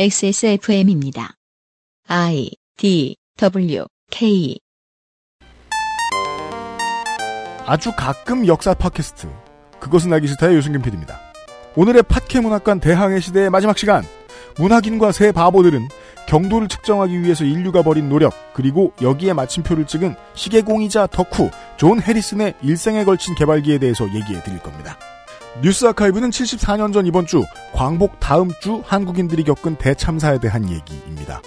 XSFM입니다. I D W K 아주 가끔 역사 팟캐스트. 그것은 알기 싫다의 유승균 PD입니다. 오늘의 팟캐 문학관 대항해 시대의 마지막 시간. 문학인과 세 바보들은 경도를 측정하기 위해서 인류가 벌인 노력, 그리고 여기에 마침표를 찍은 시계공이자 덕후, 존 해리슨의 일생에 걸친 개발기에 대해서 얘기해 드릴 겁니다. 뉴스 아카이브는 74년 전 이번 주, 광복 다음 주 한국인들이 겪은 대참사에 대한 얘기입니다.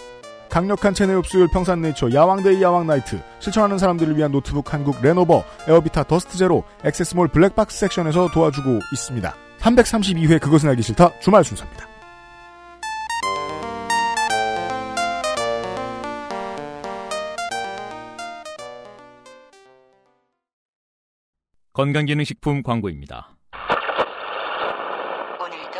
강력한 체내 흡수율 평산네이처 야왕데이 야왕나이트 실천하는 사람들을 위한 노트북 한국 레노버 에어비타 더스트 제로 액세스몰 블랙박스 섹션에서 도와주고 있습니다. 332회 그것은 알기 싫다 주말 순서입니다. 건강기능식품 광고입니다. 오늘도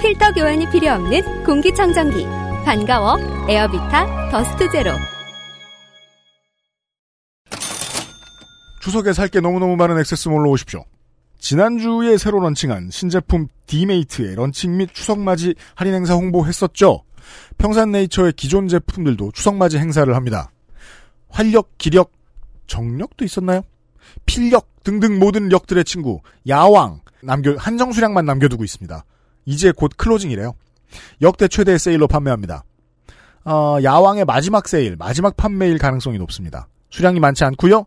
필터 교환이 필요 없는 공기청정기. 반가워. 에어비타 더스트 제로. 추석에 살 게 너무너무 많은 액세스몰로 오십시오. 지난주에 새로 런칭한 신제품 디메이트의 런칭 및 추석맞이 할인 행사 홍보했었죠. 평산네이처의 기존 제품들도 추석맞이 행사를 합니다. 활력, 기력, 정력도 있었나요? 필력 등등 모든 력들의 친구 야왕 남겨 한정 수량만 남겨두고 있습니다. 이제 곧 클로징이래요. 역대 최대 세일로 판매합니다. 어, 야왕의 마지막 세일, 마지막 판매일 가능성이 높습니다. 수량이 많지 않고요.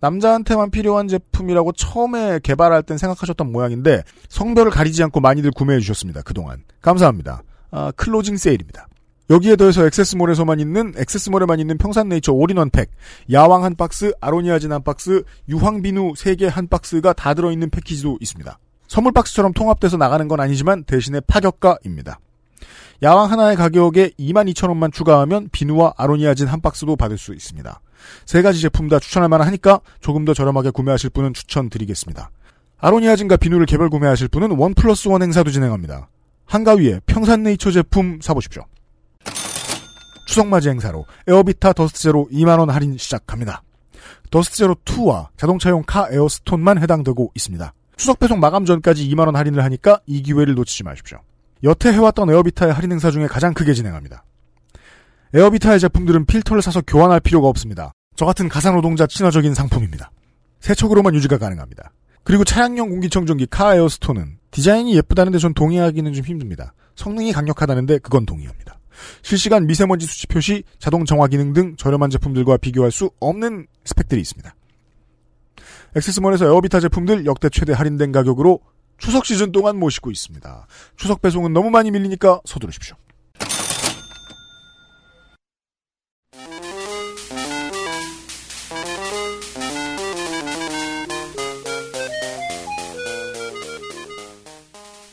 남자한테만 필요한 제품이라고 처음에 개발할 땐 생각하셨던 모양인데 성별을 가리지 않고 많이들 구매해 주셨습니다. 그동안. 감사합니다. 아, closing 세일입니다. 여기에 더해서 액세스몰에서만 있는 액세스몰에만 있는 평산네이처 올인원 팩, 야왕 한 박스, 아로니아진 한 박스, 유황비누 3개 한 박스가 다 들어있는 패키지도 있습니다. 선물 박스처럼 통합돼서 나가는 건 아니지만 대신에 파격가입니다. 야왕 하나의 가격에 22,000원만 추가하면 비누와 아로니아진 한 박스도 받을 수 있습니다. 세 가지 제품 다 추천할 만하니까 조금 더 저렴하게 구매하실 분은 추천드리겠습니다. 아로니아진과 비누를 개별 구매하실 분은 one plus one 행사도 진행합니다. 한가위에 평산네이처 제품 사보십시오. 추석맞이 행사로 에어비타 더스트 제로 2만원 할인 시작합니다. 더스트 제로 2와 자동차용 카 에어스톤만 해당되고 있습니다. 추석 배송 마감 전까지 2만원 할인을 하니까 이 기회를 놓치지 마십시오. 여태 해왔던 에어비타의 할인 행사 중에 가장 크게 진행합니다. 에어비타의 제품들은 필터를 사서 교환할 필요가 없습니다. 저 같은 가사노동자 친화적인 상품입니다. 세척으로만 유지가 가능합니다. 그리고 차량용 공기청정기 카 에어스톤은 디자인이 예쁘다는데 전 동의하기는 좀 힘듭니다. 성능이 강력하다는데 그건 동의합니다. 실시간 미세먼지 수치 표시, 자동 정화 기능 등 저렴한 제품들과 비교할 수 없는 스펙들이 있습니다. 액세스몰에서 에어비타 제품들 역대 최대 할인된 가격으로 추석 시즌 동안 모시고 있습니다. 추석 배송은 너무 많이 밀리니까 서두르십시오.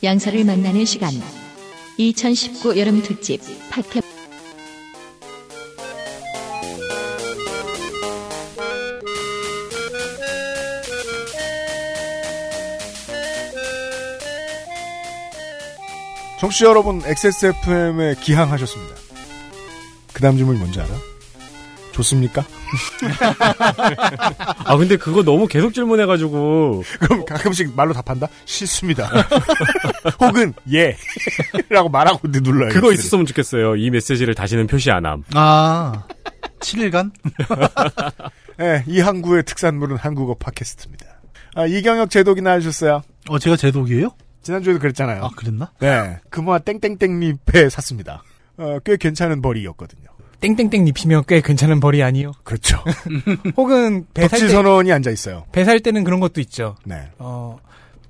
양서를 만나는 시간 2019 여름 특집 팟캐 청취자 여러분, XSFM에 기항하셨습니다. 그 다음 질문이 뭔지 알아? 좋습니까? 아 근데 그거 너무 계속 질문해가지고 그럼 가끔씩 말로 답한다? 싫습니다. 혹은 예 라고 말하고 눌러요. 그거 있었으면 좋겠어요. 이 메시지를 다시는 표시 안 함. 아, 7일간? 네, 이 항구의 특산물은 한국어 팟캐스트입니다. 아, 이경혁 제독이나 하셨어요? 어, 제가 제독이에요? 지난주에도 그랬잖아요. 아, 그랬나? 네, 금화 땡땡땡잎에 샀습니다. 어, 꽤 괜찮은 벌이였거든요. 땡땡땡 입히면 꽤 괜찮은 벌이 아니요. 그렇죠. 혹은 배살 덕질 때, 선언이 앉아 있어요. 배살 때는 그런 것도 있죠. 네. 어,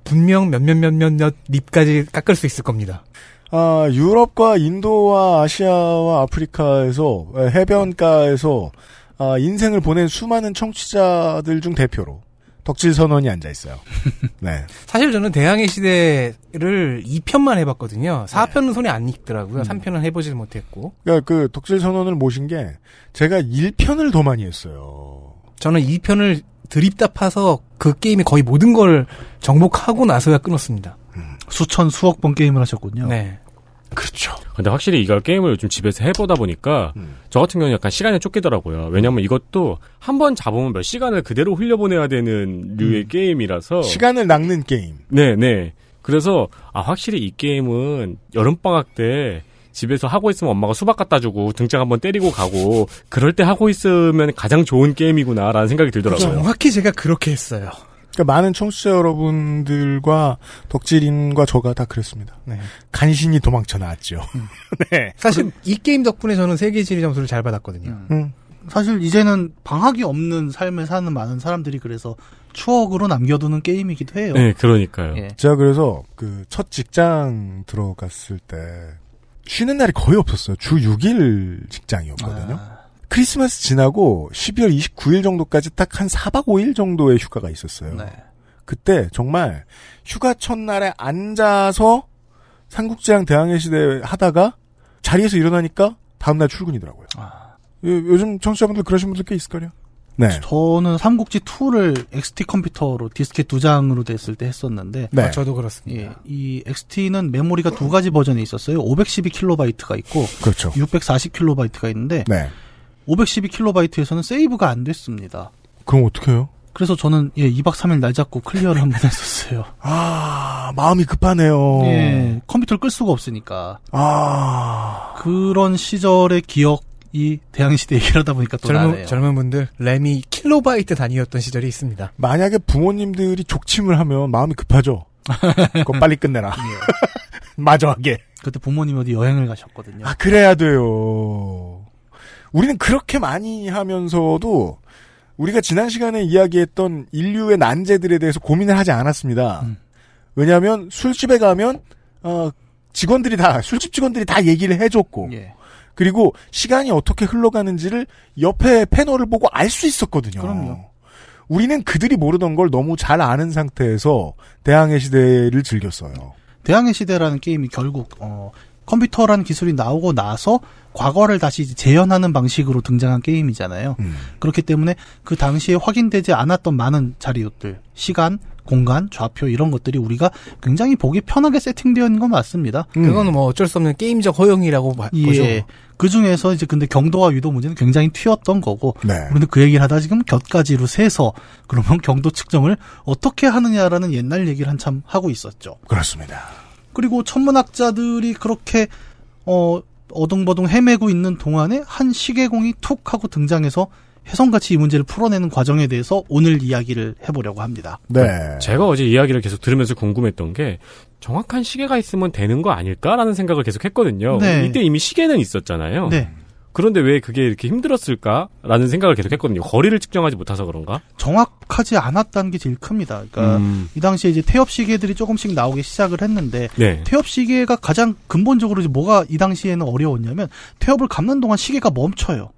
분명 몇몇 몇몇 몇 립까지 깎을 수 있을 겁니다. 아, 유럽과 인도와 아시아와 아프리카에서 해변가에서 아, 인생을 보낸 수많은 청취자들 중 대표로 덕질 선원이 앉아 있어요. 네. 사실 저는 대항해 시대를 2편만 해봤거든요. 4편은 손에 안 익더라고요. 3편은 해보질 못했고. 그러니까 그 덕질 선원을 모신 게 제가 1편을 더 많이 했어요. 저는 2편을 드립다 파서 그 게임의 거의 모든 걸 정복하고 나서야 끊었습니다. 수천 수억 번 게임을 하셨군요. 네. 그렇죠. 근데 확실히 이걸 게임을 요즘 집에서 해보다 보니까 음. 저 같은 경우는 약간 시간에 쫓기더라고요. 왜냐면 이것도 한 번 잡으면 몇 시간을 그대로 흘려보내야 되는 류의 게임이라서 시간을 낚는 게임. 네, 네. 그래서 아 확실히 이 게임은 여름 방학 때 집에서 하고 있으면 엄마가 수박 갖다 주고 등짝 한번 때리고 가고 그럴 때 하고 있으면 가장 좋은 게임이구나라는 생각이 들더라고요. 정확히 제가 그렇게 했어요. 그러니까 많은 청취자 여러분들과 덕질인과 저가 다 그랬습니다. 네. 간신히 도망쳐 나왔죠. 네. 사실 이 게임 덕분에 저는 세계 지리 점수를 잘 받았거든요. 음. 사실 이제는 방학이 없는 삶을 사는 많은 사람들이 그래서 추억으로 남겨두는 게임이기도 해요. 네, 그러니까요. 예. 제가 그래서 그 첫 직장 들어갔을 때 쉬는 날이 거의 없었어요. 주 6일 직장이었거든요. 아, 크리스마스 지나고 12월 29일 정도까지 딱 한 4박 5일 정도의 휴가가 있었어요. 네. 그때 정말 휴가 첫날에 앉아서 삼국지랑 대항해 시대 하다가 자리에서 일어나니까 다음날 출근이더라고요. 아. 요- 요즘 청취자분들 그러신 분들 꽤 있을 거요. 네. 저는 삼국지 2를 XT 컴퓨터로 디스켓 두 장으로 됐을 때 했었는데 네. 아, 저도 그렇습니다. 예, 이 XT는 메모리가 두 가지 버전이 있었어요. 512킬로바이트가 있고 그렇죠. 640킬로바이트가 있는데 네. 512킬로바이트에서는 save가 안 됐습니다. 그럼 어떡해요? 그래서 저는 예, 2박 3일 날 잡고 clear를 한 번 했었어요. 아, 마음이 급하네요. 예, 컴퓨터를 끌 수가 없으니까. 아. 그런 시절의 기억이 대항해시대 얘기를 하다 보니까 또 젊은, 나네요. 젊은 분들 램이 킬로바이트 단위였던 시절이 있습니다. 만약에 부모님들이 족침을 하면 마음이 급하죠. 그거 빨리 끝내라. 마저하게. 그때 부모님이 어디 여행을 가셨거든요. 아, 그래야 돼요. 우리는 그렇게 많이 하면서도 우리가 지난 시간에 이야기했던 인류의 난제들에 대해서 고민을 하지 않았습니다. 음. 왜냐하면 술집에 가면 어, 직원들이 다 술집 직원들이 다 얘기를 해줬고 예. 그리고 시간이 어떻게 흘러가는지를 옆에 패널을 보고 알 수 있었거든요. 그럼요. 우리는 그들이 모르던 걸 너무 잘 아는 상태에서 대항해 시대를 즐겼어요. 대항해 시대라는 게임이 결국 어, 컴퓨터라는 기술이 나오고 나서 과거를 다시 재현하는 방식으로 등장한 게임이잖아요. 음. 그렇기 때문에 그 당시에 확인되지 않았던 많은 자료들, 시간, 공간, 좌표 이런 것들이 우리가 굉장히 보기 편하게 세팅되어 있는 건 맞습니다. 음. 그거는 뭐 어쩔 수 없는 게임적 허용이라고 봐- 보죠. 예. 그 중에서 이제 근데 경도와 유도 문제는 굉장히 튀었던 거고. 네. 그런데 그 얘기를 하다 지금 곁가지로 세서 그러면 경도 측정을 어떻게 하느냐라는 옛날 얘기를 한참 하고 있었죠. 그렇습니다. 그리고 천문학자들이 그렇게 어 어둥버둥 헤매고 있는 동안에 한 시계공이 툭 하고 등장해서 혜성같이 이 문제를 풀어내는 과정에 대해서 오늘 이야기를 해보려고 합니다. 네. 제가 어제 이야기를 계속 들으면서 궁금했던 게 정확한 시계가 있으면 되는 거 아닐까라는 생각을 계속 했거든요. 네. 이때 이미 시계는 있었잖아요. 네. 그런데 왜 그게 이렇게 힘들었을까라는 생각을 계속 했거든요. 거리를 측정하지 못해서 그런가? 정확하지 않았다는 게 제일 큽니다. 그러니까 음, 이 당시에 이제 태엽 시계들이 조금씩 나오기 시작을 했는데 네. 태엽 시계가 가장 근본적으로 이제 뭐가 이 당시에는 어려웠냐면 태엽을 감는 동안 시계가 멈춰요.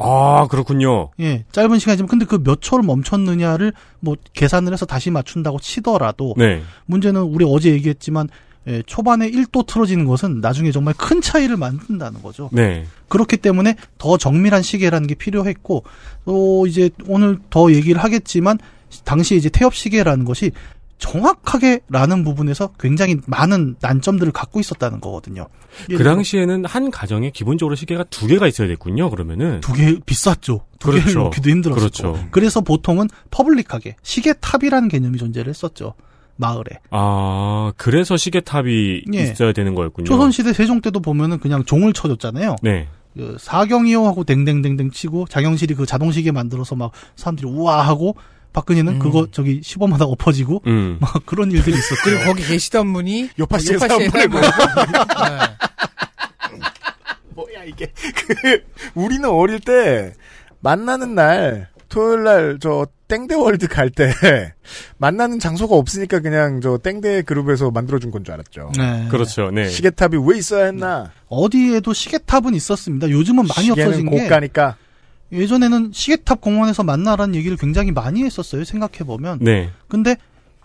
아 그렇군요. 예, 짧은 시간이지만 근데 그 몇 초를 멈췄느냐를 뭐 계산을 해서 다시 맞춘다고 치더라도 네. 문제는 우리 어제 얘기했지만 예, 초반에 1도 틀어지는 것은 나중에 정말 큰 차이를 만든다는 거죠. 네. 그렇기 때문에 더 정밀한 시계라는 게 필요했고 또 이제 오늘 더 얘기를 하겠지만 당시 이제 태엽 시계라는 것이 정확하게라는 부분에서 굉장히 많은 난점들을 갖고 있었다는 거거든요. 그 당시에는 한 가정에 기본적으로 시계가 두 개가 있어야 됐군요. 그러면은 두 개 비쌌죠. 두 개를 그렇죠. 놓기도 힘들었고. 그렇죠. 그래서 보통은 public하게 시계탑이라는 개념이 존재를 했었죠. 마을에. 아 그래서 시계탑이 예. 있어야 되는 거였군요. 조선시대 세종 때도 보면은 그냥 종을 쳐줬잖아요. 네. 그 사경이요 하고 댕댕댕댕 치고 자경실이 그 자동시계 만들어서 막 사람들이 우와 하고 박근혜는 음. 그거 저기 시범마다 엎어지고 음. 막 그런 일들이 있었고 그리고 거기 계시던 분이 요파시에 뭐 사람 요파시에 보내고. 뭐야 이게 그 우리는 어릴 때 만나는 날 토요일 날 저 땡대월드 갈 때 만나는 장소가 없으니까 그냥 저 땡대 그룹에서 만들어준 건 줄 알았죠. 네. 그렇죠. 네. 시계탑이 왜 있어야 했나? 어디에도 시계탑은 있었습니다. 요즘은 많이 없어진 게 고가니까. 예전에는 시계탑 공원에서 만나라는 얘기를 굉장히 많이 했었어요. 생각해 보면. 네. 근데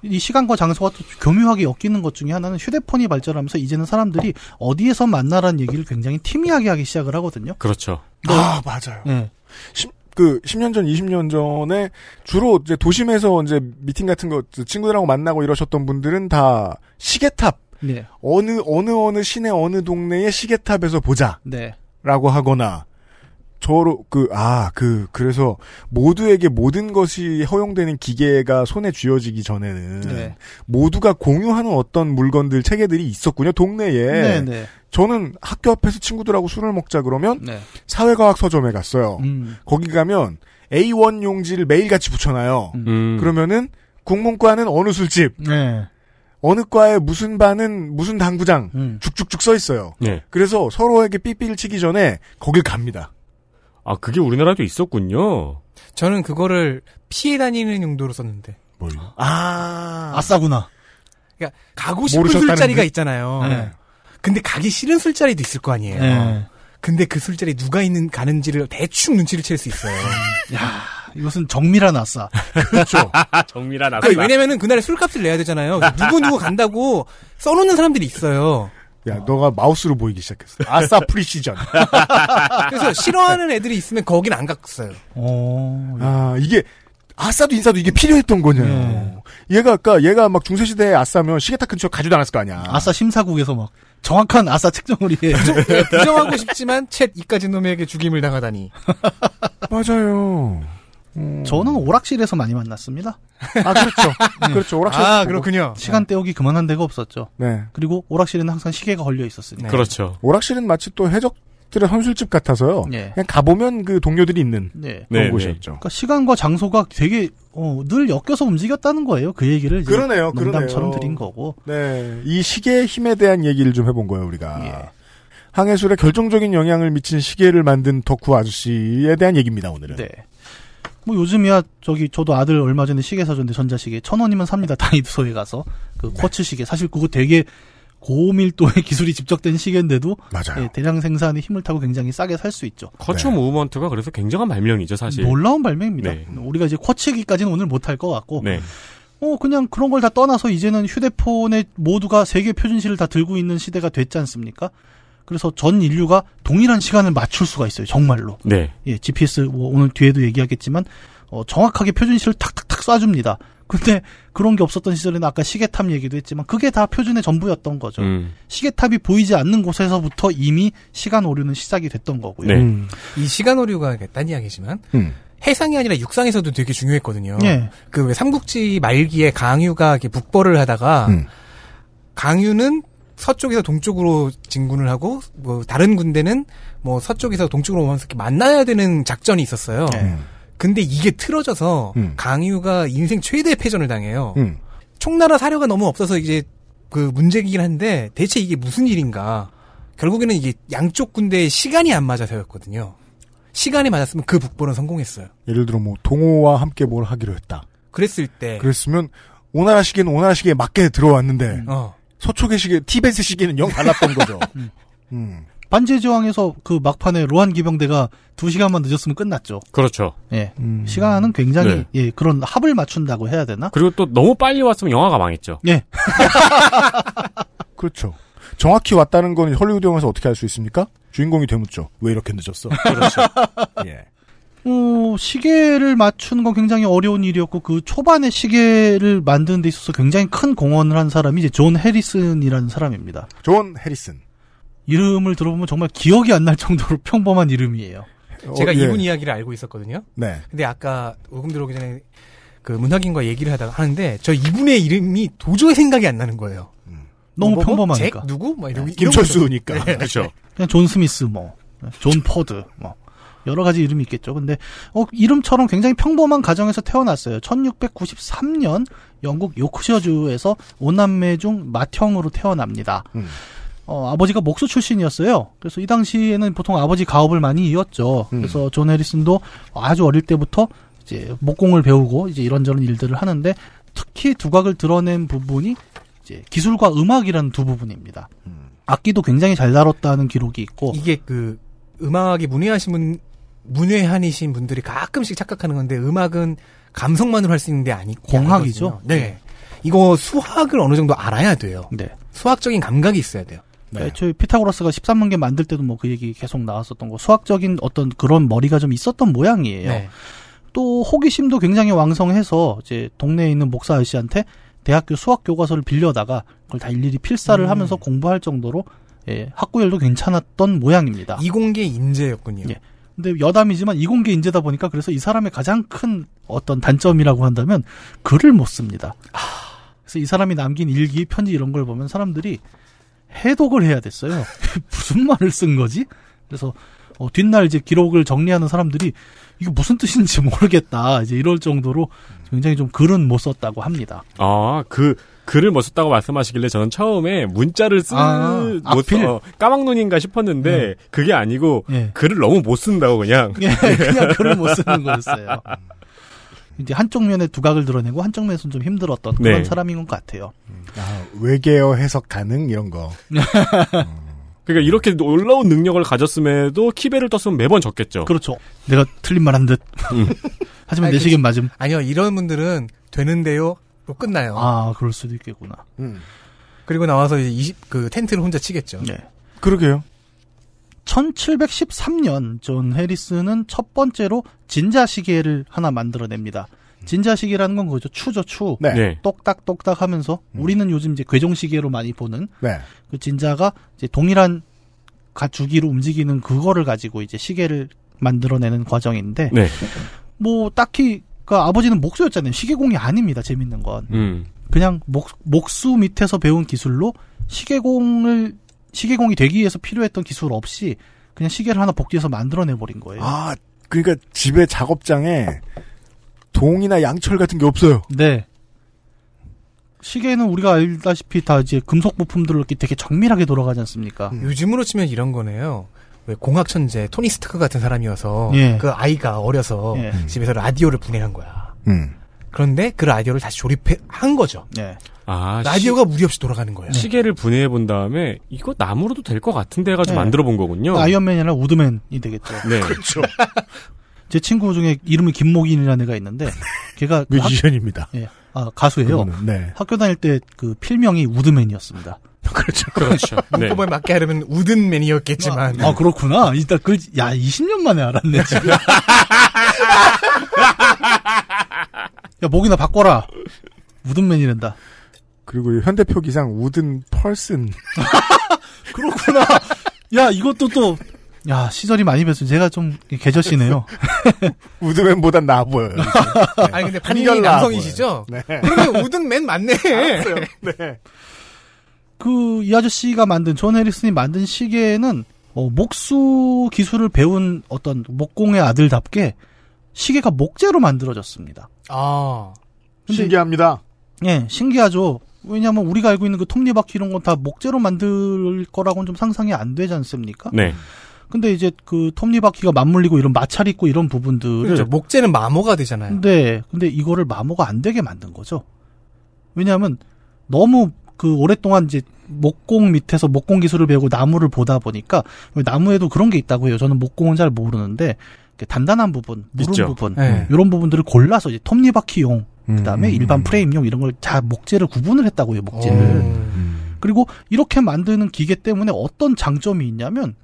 이 시간과 장소가 또 교묘하게 엮이는 것 중에 하나는 휴대폰이 발전하면서 이제는 사람들이 어디에서 만나라는 얘기를 굉장히 팀이하게 하기 시작을 하거든요. 그렇죠. 아, 맞아요. 네. 십- 그 10년 전, 20년 전에 주로 이제 도심에서 이제 미팅 같은 거 친구들하고 만나고 이러셨던 분들은 다 시계탑 네. 어느 어느 어느 시내 어느 동네의 시계탑에서 보자라고 네. 하거나 저로 그 아 그 그래서 모두에게 모든 것이 허용되는 기계가 손에 쥐어지기 전에는 네. 모두가 공유하는 어떤 물건들 체계들이 있었군요 동네에 네. 네. 저는 학교 앞에서 친구들하고 술을 먹자 그러면 네. 사회과학 서점에 갔어요. 음. 거기 가면 A1 용지를 매일 같이 붙여놔요. 음. 그러면은 국문과는 어느 술집, 네. 어느 과의 무슨 반은 무슨 당구장 음. 쭉쭉쭉 써 있어요. 네. 그래서 서로에게 삐삐를 치기 전에 거길 갑니다. 아, 그게 우리나라도 있었군요. 저는 그거를 피해 다니는 용도로 썼는데. 뭘요? 아, 아싸구나. 그러니까 가고 싶은 모르셨다는 술자리가 듯? 있잖아요. 네. 근데 가기 싫은 술자리도 있을 거 아니에요. 네. 근데 그 술자리 누가 있는 가는지를 대충 눈치를 챌 수 있어요. 야, 이것은 정밀한 아싸. 그렇죠. 아, 정밀한 아싸. 그 왜냐면은 그날에 술값을 내야 되잖아요. 누구 누구 간다고 써놓는 사람들이 있어요. 야, 너가 마우스로 보이기 시작했어. 아싸 프리시전. 그래서 싫어하는 애들이 있으면 거긴 안 갔어요. 어. 아, 이게 아싸도 인사도 이게 필요했던 거냐. 네. 얘가 아까 얘가 막 중세 시대에 아싸면 시계탑 근처 가지도 않았을 거 아니야. 아싸 심사국에서 막 정확한 아싸 측정을 해. 네, 부정하고 싶지만 챗 이까지 놈에게 죽임을 당하다니. 맞아요. 음. 저는 오락실에서 많이 만났습니다. 아, 그렇죠. 그렇죠. 오락실. 아 그렇군요. 시간 때우기 그만한 데가 없었죠. 네. 그리고 오락실에는 항상 시계가 걸려 있었으니까. 네. 그렇죠. 오락실은 마치 또 해적 들의 선술집 같아서요. 예. 그냥 가보면 그 동료들이 있는 네. 그런 네, 곳이었죠. 그러니까 시간과 장소가 되게 어, 늘 엮여서 움직였다는 거예요. 그 얘기를 이제 그러네요, 농담처럼 그러네요. 드린 거고. 네. 이 시계의 힘에 대한 얘기를 좀 해본 거예요, 우리가. 예. 항해술에 결정적인 영향을 미친 시계를 만든 덕후 아저씨에 대한 얘기입니다, 오늘은. 네. 뭐 요즘이야 저기 저도 아들 얼마 전에 시계 사줬는데 전자시계 천 원이면 삽니다. 다이소에 가서 그 네. 쿼츠 시계 사실 그거 되게 고밀도의 기술이 집적된 시계인데도 맞아요. 예, 대량 생산의 힘을 타고 굉장히 싸게 살 수 있죠. 커츠 네. 무브먼트가 그래서 굉장한 발명이죠, 사실. 놀라운 발명입니다. 네. 우리가 이제 쿼츠기까지는 오늘 못할 것 같고, 네. 어 그냥 그런 걸 다 떠나서 이제는 휴대폰에 모두가 세계 표준시를 다 들고 있는 시대가 됐지 않습니까? 그래서 전 인류가 동일한 시간을 맞출 수가 있어요, 정말로. 네. 예, GPS 뭐 오늘 뒤에도 얘기하겠지만 어, 정확하게 표준시를 탁탁탁 쏴줍니다. 근데 그런 게 없었던 시절에는 아까 시계탑 얘기도 했지만 그게 다 표준의 전부였던 거죠. 음. 시계탑이 보이지 않는 곳에서부터 이미 시간 오류는 시작이 됐던 거고요. 네. 음. 이 시간 오류가 딴 이야기지만 음. 해상이 아니라 육상에서도 되게 중요했거든요. 예. 그왜 삼국지 말기에 강유가 이렇게 북벌을 하다가 음. 강유는 서쪽에서 동쪽으로 진군을 하고 뭐 다른 군대는 뭐 서쪽에서 동쪽으로 오면서 이렇게 만나야 되는 작전이 있었어요. 네. 근데 이게 틀어져서 음. 강유가 인생 최대 패전을 당해요. 음. 총나라 사료가 너무 없어서 이제 그 문제이긴 한데 대체 이게 무슨 일인가? 결국에는 이게 양쪽 군대의 시간이 안 맞아서였거든요. 시간이 맞았으면 그 북벌은 성공했어요. 예를 들어 뭐 동호와 함께 뭘 하기로 했다. 그랬을 때 그랬으면 오나라 시계는 오나라 시계에 맞게 들어왔는데 어. 서쪽의 시계, 티베트 시계는 영 달랐던 거죠. 음. 반지의 제왕에서 그 막판에 로한 기병대가 두 시간만 늦었으면 끝났죠. 그렇죠. 예. 음. 시간은 굉장히 네. 예, 그런 합을 맞춘다고 해야 되나? 그리고 또 너무 빨리 왔으면 영화가 망했죠. 예. 그렇죠. 정확히 왔다는 건 헐리우드 영화에서 어떻게 할수 있습니까? 주인공이 되묻죠. 왜 이렇게 늦었어? 그렇죠. 예. 어, 시계를 맞추는 건 굉장히 어려운 일이었고 그 초반에 시계를 만드는 데 있어서 굉장히 큰 공헌을 한 사람이 이제 존 해리슨이라는 사람입니다. 존 해리슨. 이름을 들어보면 정말 기억이 안 날 정도로 평범한 이름이에요. 제가 어, 예. 이분 이야기를 알고 있었거든요. 네. 근데 아까 녹음 들어오기 전에 그 문학인과 얘기를 하다가 하는데 저 이분의 이름이 도저히 생각이 안 나는 거예요. 너무 뭐, 뭐, 평범하니까. 잭 누구? 막 이런 김철수니까. 네. 그렇죠. 그냥 존 스미스 뭐, 존 포드 뭐 여러 가지 이름이 있겠죠. 근데 어, 이름처럼 굉장히 평범한 가정에서 태어났어요. 1693년 영국 요크셔주에서 오남매 중 맏형으로 태어납니다. 음. 어, 아버지가 목수 출신이었어요. 그래서 이 당시에는 보통 아버지 가업을 많이 이었죠. 음. 그래서 존 해리슨도 아주 어릴 때부터 이제 목공을 배우고 이제 이런저런 일들을 하는데 특히 두각을 드러낸 부분이 이제 기술과 음악이라는 두 부분입니다. 악기도 굉장히 잘 다뤘다는 기록이 있고 이게 그 음악에 문의하신 문외한이신 분들이 가끔씩 착각하는 건데 음악은 감성만으로 할 수 있는 게 아니 공학이죠? 아니거든요. 네. 이거 수학을 어느 정도 알아야 돼요. 네. 수학적인 감각이 있어야 돼요. 네. 애초에 피타고라스가 13만개 만들 때도 뭐 그 얘기 계속 나왔었던 거 수학적인 어떤 그런 머리가 좀 있었던 모양이에요. 네. 또 호기심도 굉장히 왕성해서 이제 동네에 있는 목사 아저씨한테 대학교 수학 교과서를 빌려다가 그걸 다 일일이 필사를 음. 하면서 공부할 정도로 예, 학구열도 괜찮았던 모양입니다. 이공계 인재였군요. 예. 근데 여담이지만 이공계 인재다 보니까 그래서 이 사람의 가장 큰 어떤 단점이라고 한다면 글을 못 씁니다. 그래서 이 사람이 남긴 일기, 편지 이런 걸 보면 사람들이 해독을 해야 됐어요. 무슨 말을 쓴 거지? 그래서 어, 뒷날 이제 기록을 정리하는 사람들이 이게 무슨 뜻인지 모르겠다. 이제 이럴 정도로 굉장히 좀 글은 못 썼다고 합니다. 아, 그, 글을 못 썼다고 말씀하시길래 저는 처음에 문자를 쓰, 아, 못? 써, 까막눈인가 싶었는데, 그게 아니고, 예. 글을 너무 못 쓴다고 그냥. 예, 그냥 글을 못 쓰는 거였어요. 이제 한쪽 면에 두각을 드러내고 한쪽 면에서는 좀 힘들었던 그런 네. 사람인 것 같아요. 아, 외계어 해석 가능 이런 거. 그러니까 이렇게 놀라운 능력을 가졌음에도 키베를 떴으면 매번 졌겠죠. 그렇죠. 내가 틀린 말 한 듯. 음. 하지만 아니, 내시긴 맞음. 아니요, 이런 분들은 되는데요. 로 끝나요. 아, 그럴 수도 있겠구나. 음. 그리고 나와서 이제 20, 그 텐트를 혼자 치겠죠. 네. 그러게요. 1713년 존 해리스는 첫 번째로 진자 시계를 하나 만들어냅니다. 진자 시계라는 건 그거죠. 추죠, 추. 네. 네. 똑딱똑딱 하면서 우리는 요즘 이제 괴종 시계로 많이 보는 네. 그 진자가 이제 동일한 가 주기로 움직이는 그거를 가지고 이제 시계를 만들어내는 과정인데 네. 뭐 딱히 그 아버지는 목수였잖아요. 시계공이 아닙니다. 재밌는 건. 음. 그냥 목, 목수 밑에서 배운 기술로 시계공을 시계공이 되기 위해서 필요했던 기술 없이 그냥 시계를 하나 복제해서 만들어내 버린 거예요. 아, 그러니까 집에 작업장에 동이나 양철 같은 게 없어요. 네. 시계는 우리가 알다시피 다 이제 금속 부품들로 이렇게 되게 정밀하게 돌아가지 않습니까? 요즘으로 치면 이런 거네요. 왜 공학 천재 토니 스타크 같은 사람이어서 예. 그 아이가 어려서 예. 집에서 라디오를 분해한 거야. 음. 그런데 그 라디오를 다시 조립한 거죠. 네. 아, 라디오가 무리 없이 돌아가는 거예요. 시, 계를 분해해 본 다음에 이거 나무로도 될 것 같은데 해가지고 네. 만들어 본 거군요. 아이언맨이 아니라 우드맨이 되겠죠. 네. 그렇죠. 제 친구 중에 이름이 김목인이라는 애가 있는데 걔가 그 학- 뮤지션입니다. 예. 아, 가수예요. 그거는, 네. 학교 다닐 때 그 필명이 우드맨이었습니다. 그렇죠. 그렇죠. 네. 문법에 맞게 하려면 우든 맨이었겠지만 아, 그렇구나. 이따 그, 야, 20년 만에 알았네, 지금. 야, 목이나 바꿔라. 우드맨이란다. 그리고 현대 표 기상 우든 펄슨. 그렇구나. 야, 이것도 또, 야, 시절이 많이 변했어요. 제가 좀 개저씨네요. 우드맨보단 나아 보여요. 아니 근데 본인이 나아 남성이시죠? 네. 그러면 wooden man 맞네. 네. 그, 이 아저씨가 만든, 존 해리슨이 만든 시계는, 어, 목수 기술을 배운 어떤 목공의 아들답게 시계가 목재로 만들어졌습니다. 아 근데- 신기합니다. 예, 신기하죠. 왜냐하면 우리가 알고 있는 그 톱니바퀴 이런 건 다 목재로 만들 거라고는 좀 상상이 안 되지 않습니까? 네. 근데 이제 그 톱니바퀴가 맞물리고 이런 마찰 있고 이런 부분들을 그렇죠. 목재는 마모가 되잖아요. 네, 근데 이거를 마모가 안 되게 만든 거죠. 왜냐하면 너무 그 오랫동안 이제 목공 밑에서 목공 기술을 배우고 나무를 보다 보니까 나무에도 그런 게 있다고 해요. 저는 목공은 잘 모르는데 단단한 부분, 무른 있죠. 부분 네. 이런 부분들을 골라서 이제 톱니바퀴용 그다음에 음, 일반 음. 프레임용 이런 걸 다 목재를 구분을 했다고 해요. 목재를. 음. 그리고 이렇게 만드는 기계 때문에 어떤 장점이 있냐면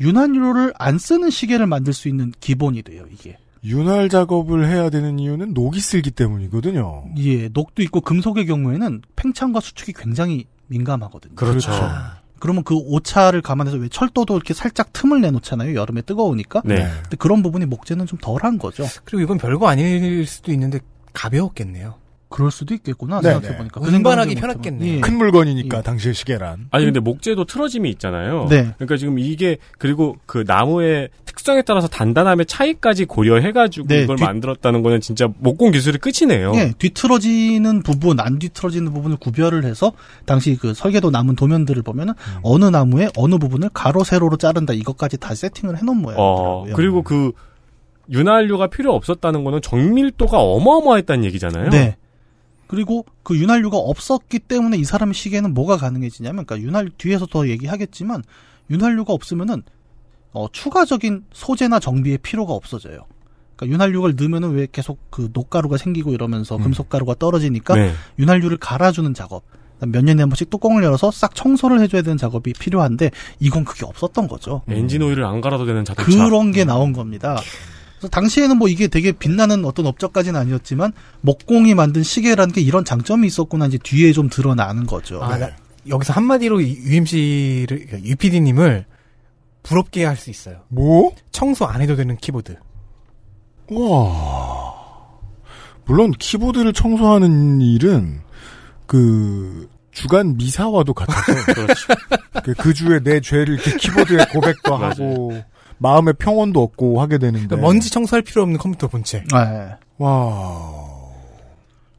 윤활유를 안 쓰는 시계를 만들 수 있는 기본이 돼요. 이게. 윤활 작업을 해야 되는 이유는 녹이 쓸기 때문이거든요. 예, 녹도 있고 금속의 경우에는 팽창과 수축이 굉장히 민감하거든요. 그렇죠. 그러면 그 오차를 감안해서 왜 철도도 이렇게 살짝 틈을 내놓잖아요. 여름에 뜨거우니까. 네. 근데 그런 부분이 목재는 좀 덜한 거죠. 그리고 이건 별거 아닐 수도 있는데 가벼웠겠네요. 그럴 수도 있겠구나 네, 생각해보니까. 그 운반하기 편했겠네요. 예. 큰 물건이니까 예. 당시의 시계란. 아니 근데 목재도 틀어짐이 있잖아요. 네. 그러니까 지금 이게 그리고 그 나무의 특성에 따라서 단단함의 차이까지 고려해가지고 네, 이걸 뒤- 만들었다는 거는 진짜 목공 기술이 끝이네요. 예, 뒤틀어지는 부분, 안 뒤틀어지는 부분을 구별을 해서 당시 그 설계도 남은 도면들을 보면은 어느 나무의 어느 부분을 가로 세로로 자른다 이것까지 다 세팅을 해놓은 어 모양이더라고요. 그리고 그 윤활유가 필요 없었다는 거는 정밀도가 어마어마했다는 얘기잖아요. 네. 그리고 그 윤활유가 없었기 때문에 이 사람의 시계는 뭐가 가능해지냐면, 그러니까 윤활 뒤에서 더 얘기하겠지만 윤활유가 없으면은 어, 추가적인 소재나 정비의 필요가 없어져요. 그러니까 윤활유를 넣으면은 왜 계속 그 녹가루가 생기고 이러면서 음. 금속가루가 떨어지니까 네. 윤활유를 갈아주는 작업. 몇 년에 한 번씩 뚜껑을 열어서 싹 청소를 해줘야 되는 작업이 필요한데 이건 그게 없었던 거죠. 엔진 오일을 안 갈아도 되는 자동차. 그런 게 나온 겁니다. 그래서 당시에는 뭐 이게 되게 빛나는 어떤 업적까지는 아니었지만 목공이 만든 시계라는 게 이런 장점이 있었구나 이제 뒤에 좀 드러나는 거죠. 아, 나- 여기서 한마디로 UMC를, UPD님을 부럽게 할 수 있어요. 뭐? 청소 안 해도 되는 키보드. 와. 물론 키보드를 청소하는 일은 그 주간 미사와도 같아서 그렇죠. 그, 그 주에 내 죄를 이렇게 키보드에 고백도 맞아요. 하고 마음의 평온도 얻고 하게 되는데 그러니까 먼지 청소할 필요 없는 컴퓨터 본체. 네. 와.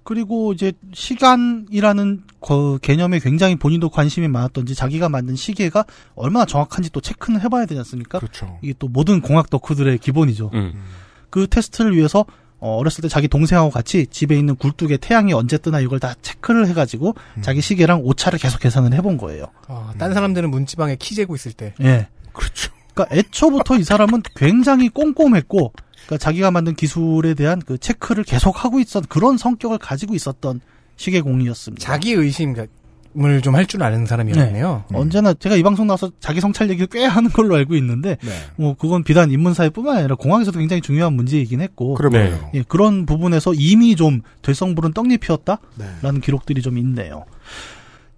그리고 이제 시간이라는 그 개념에 굉장히 본인도 관심이 많았던지 자기가 만든 시계가 얼마나 정확한지 또 체크는 해봐야 되지 않습니까? 그렇죠. 이게 또 모든 공학 덕후들의 기본이죠. 음. 그 테스트를 위해서 어, 어렸을 때 자기 동생하고 같이 집에 있는 굴뚝에 태양이 언제 뜨나 이걸 다 체크를 해가지고 음. 자기 시계랑 오차를 계속 계산을 해본 거예요. 아, 딴 사람들은 문지방에 키 재고 있을 때. 예. 그렇죠. 그러니까 애초부터 이 사람은 굉장히 꼼꼼했고, 그러니까 자기가 만든 기술에 대한 그 체크를 계속 하고 있었 그런 성격을 가지고 있었던 시계 공이었습니다. 자기 의심을 좀 할 줄 아는 사람이었네요. 음. 언제나 제가 이 방송 나와서 자기 성찰 얘기를 꽤 하는 걸로 알고 있는데, 네. 뭐 그건 비단 인문사회뿐만 아니라 공학에서도 굉장히 중요한 문제이긴 했고, 네. 예, 그런 부분에서 이미 좀 될성부른 떡잎이었다라는 네. 기록들이 좀 있네요.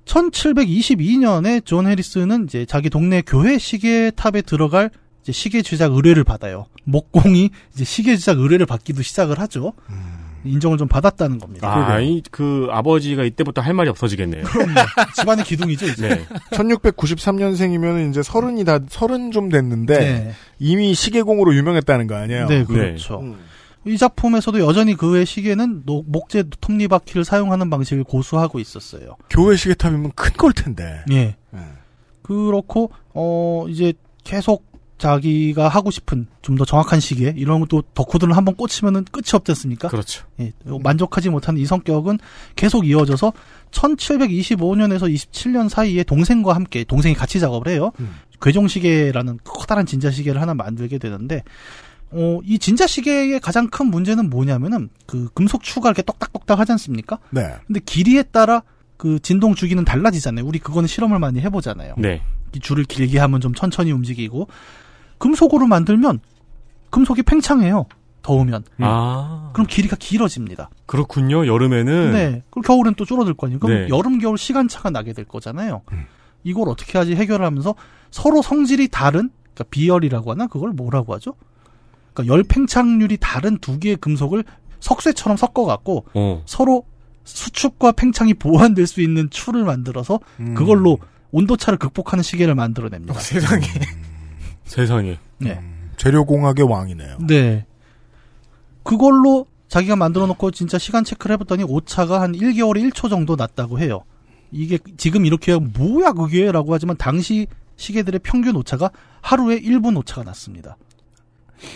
1722년에 존 해리스는 이제 자기 동네 교회 시계 탑에 들어갈 이제 시계 제작 의뢰를 받아요. 목공이 이제 시계 제작 의뢰를 받기도 시작을 하죠. 인정을 좀 받았다는 겁니다. 아, 이, 그, 아버지가 이때부터 할 말이 없어지겠네요. 그럼요. 집안의 기둥이죠, 이제. 네. 1693년생이면 이제 서른이 다 서른 좀 됐는데 네. 이미 시계공으로 유명했다는 거 아니에요? 네, 그렇죠. 음. 이 작품에서도 여전히 그의 시계는 노- 목재 톱니바퀴를 사용하는 방식을 고수하고 있었어요. 교회 시계탑이면 큰 걸 텐데. 예. 네. 그렇고 어 이제 계속 자기가 하고 싶은 좀 더 정확한 시계 이런 것도 덕후들은 한번 꽂히면은 끝이 없지 않습니까? 그렇죠. 예, 만족하지 못하는 이 성격은 계속 이어져서 1725년에서 27년 사이에 동생과 함께 동생이 같이 작업을 해요. 음. 괴종시계라는 커다란 진자시계를 하나 만들게 되는데 어, 이 진자 시계의 가장 큰 문제는 뭐냐면은 그 금속 추가 이렇게 똑딱똑딱 하지 않습니까? 네. 근데 길이에 따라 그 진동 주기는 달라지잖아요. 우리 그거는 실험을 많이 해보잖아요. 네. 이 줄을 길게 하면 좀 천천히 움직이고 금속으로 만들면 금속이 팽창해요. 더우면. 아. 그럼 길이가 길어집니다. 그렇군요. 여름에는. 네. 그럼 겨울엔 또 줄어들 거 아니에요. 그럼 네. 여름 겨울 시간차가 나게 될 거잖아요. 음. 이걸 어떻게 하지 해결을 하면서 서로 성질이 다른 그러니까 비열이라고 하나 그걸 뭐라고 하죠? 그러니까 열 팽창률이 다른 두 개의 금속을 석쇠처럼 섞어 갖고 어. 서로 수축과 팽창이 보완될 수 있는 추를 만들어서 음. 그걸로 온도차를 극복하는 시계를 만들어냅니다. 어, 세상에. 세상에. 네. 재료공학의 왕이네요. 네. 그걸로 자기가 만들어 놓고 진짜 시간 체크를 해봤더니 오차가 한 1개월에 1초 정도 났다고 해요. 이게 지금 이렇게 뭐야 그게 라고 하지만 당시 시계들의 평균 오차가 하루에 1분 오차가 났습니다.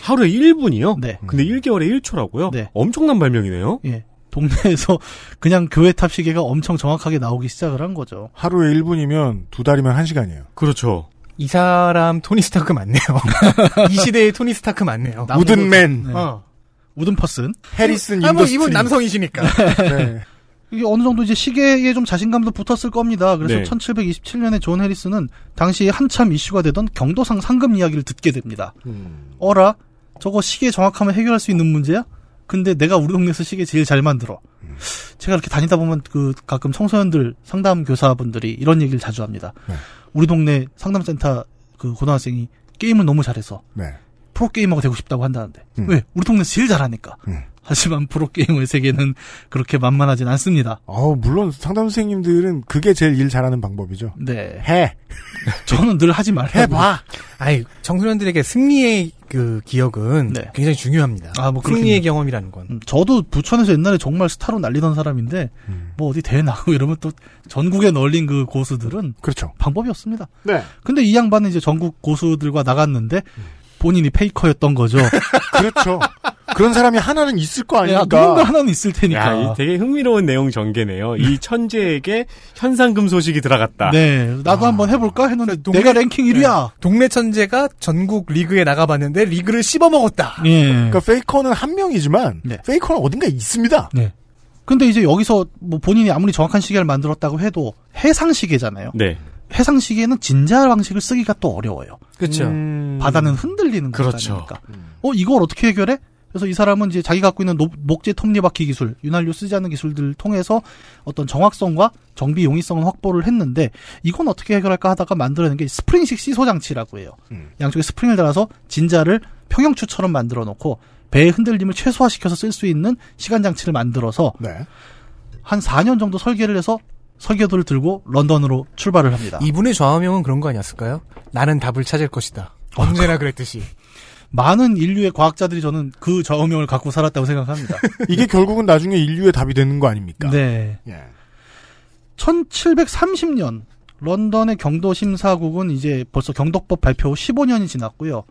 하루에 1분이요? 네. 근데 1개월에 1초라고요? 네. 엄청난 발명이네요. 예. 동네에서 그냥 교회 탑 시계가 엄청 정확하게 나오기 시작을 한 거죠. 하루에 1분이면 두 달이면 1시간이에요. 그렇죠. 이 사람 토니 스타크 맞네요. 이 시대의 토니 스타크 맞네요. 남- wooden man, 네. 어. wooden person. 해리슨 아, 뭐 industry. 이분 남성이시니까. 네. 이게 어느 정도 이제 시계에 좀 자신감도 붙었을 겁니다. 그래서 네. 1727년에 존 해리스는 당시에 한참 이슈가 되던 경도상 상금 이야기를 듣게 됩니다. 음. 어라? 저거 시계 정확하면 해결할 수 있는 문제야? 근데 내가 우리 동네에서 시계 제일 잘 만들어. 제가 이렇게 다니다 보면 그 가끔 청소년들 상담 교사분들이 이런 얘기를 자주 합니다. 네. 우리 동네 상담센터 그 고등학생이 게임을 너무 잘해서 네. 프로게이머가 되고 싶다고 한다는데. 음. 왜? 우리 동네에서 제일 잘하니까. 음. 하지만 프로게이머의 세계는 그렇게 만만하진 않습니다. 어, 물론 상담 선생님들은 그게 제일 일 잘하는 방법이죠. 네. 해. 저는 늘 하지 말라고. 해봐. 아니, 청소년들에게 승리의 그 기억은 네. 굉장히 중요합니다. 아, 뭐 승리의 그렇군요. 경험이라는 건. 음, 저도 부천에서 옛날에 정말 스타로 날리던 사람인데 음. 뭐 어디 대회 나가고 이러면 또 전국에 널린 그 고수들은 그렇죠. 방법이 없습니다. 네. 근데 이 양반은 이제 전국 고수들과 나갔는데 본인이 페이커였던 거죠. 그렇죠. 그런 사람이 하나는 있을 거 야, 아닙니까? 누군가 하나는 있을 테니까. 야, 이 되게 흥미로운 내용 전개네요. 이 천재에게 현상금 소식이 들어갔다. 네, 나도 한번 해볼까 했는데 동네- 내가 랭킹 1위야. 동네 천재가 전국 리그에 나가봤는데 리그를 씹어먹었다. 예. 그러니까 페이커는 한 명이지만 네. 페이커는 어딘가 있습니다. 네. 근데 이제 여기서 뭐 본인이 아무리 정확한 시계를 만들었다고 해도 해상 시계잖아요. 네. 해상 시계는 진자 방식을 쓰기가 또 어려워요. 그렇죠. 음. 바다는 흔들리는 그렇죠. 거니까. 어 이걸 어떻게 해결해? 그래서 이 사람은 이제 자기 갖고 있는 노- 목재 톱니바퀴 기술, 윤활유 쓰지 않는 기술들을 통해서 어떤 정확성과 정비 용이성을 확보를 했는데 이건 어떻게 해결할까 하다가 만들어낸 게 스프링식 시소 장치라고 해요. 음. 양쪽에 스프링을 달아서 진자를 평형추처럼 만들어 놓고 배의 흔들림을 최소화시켜서 쓸 수 있는 시간 장치를 만들어서 네. 한 4년 정도 설계를 해서 설계도를 들고 런던으로 출발을 합니다. 이분의 좌우명은 그런 거 아니었을까요? 나는 답을 찾을 것이다. 언제나 그랬듯이. 많은 인류의 과학자들이 저는 그 좌우명을 갖고 살았다고 생각합니다. 이게 결국은 나중에 인류의 답이 되는 거 아닙니까? 네. 예. 1730년 런던의 경도심사국은 이제 벌써 경독법 발표 후 15년이 지났고요.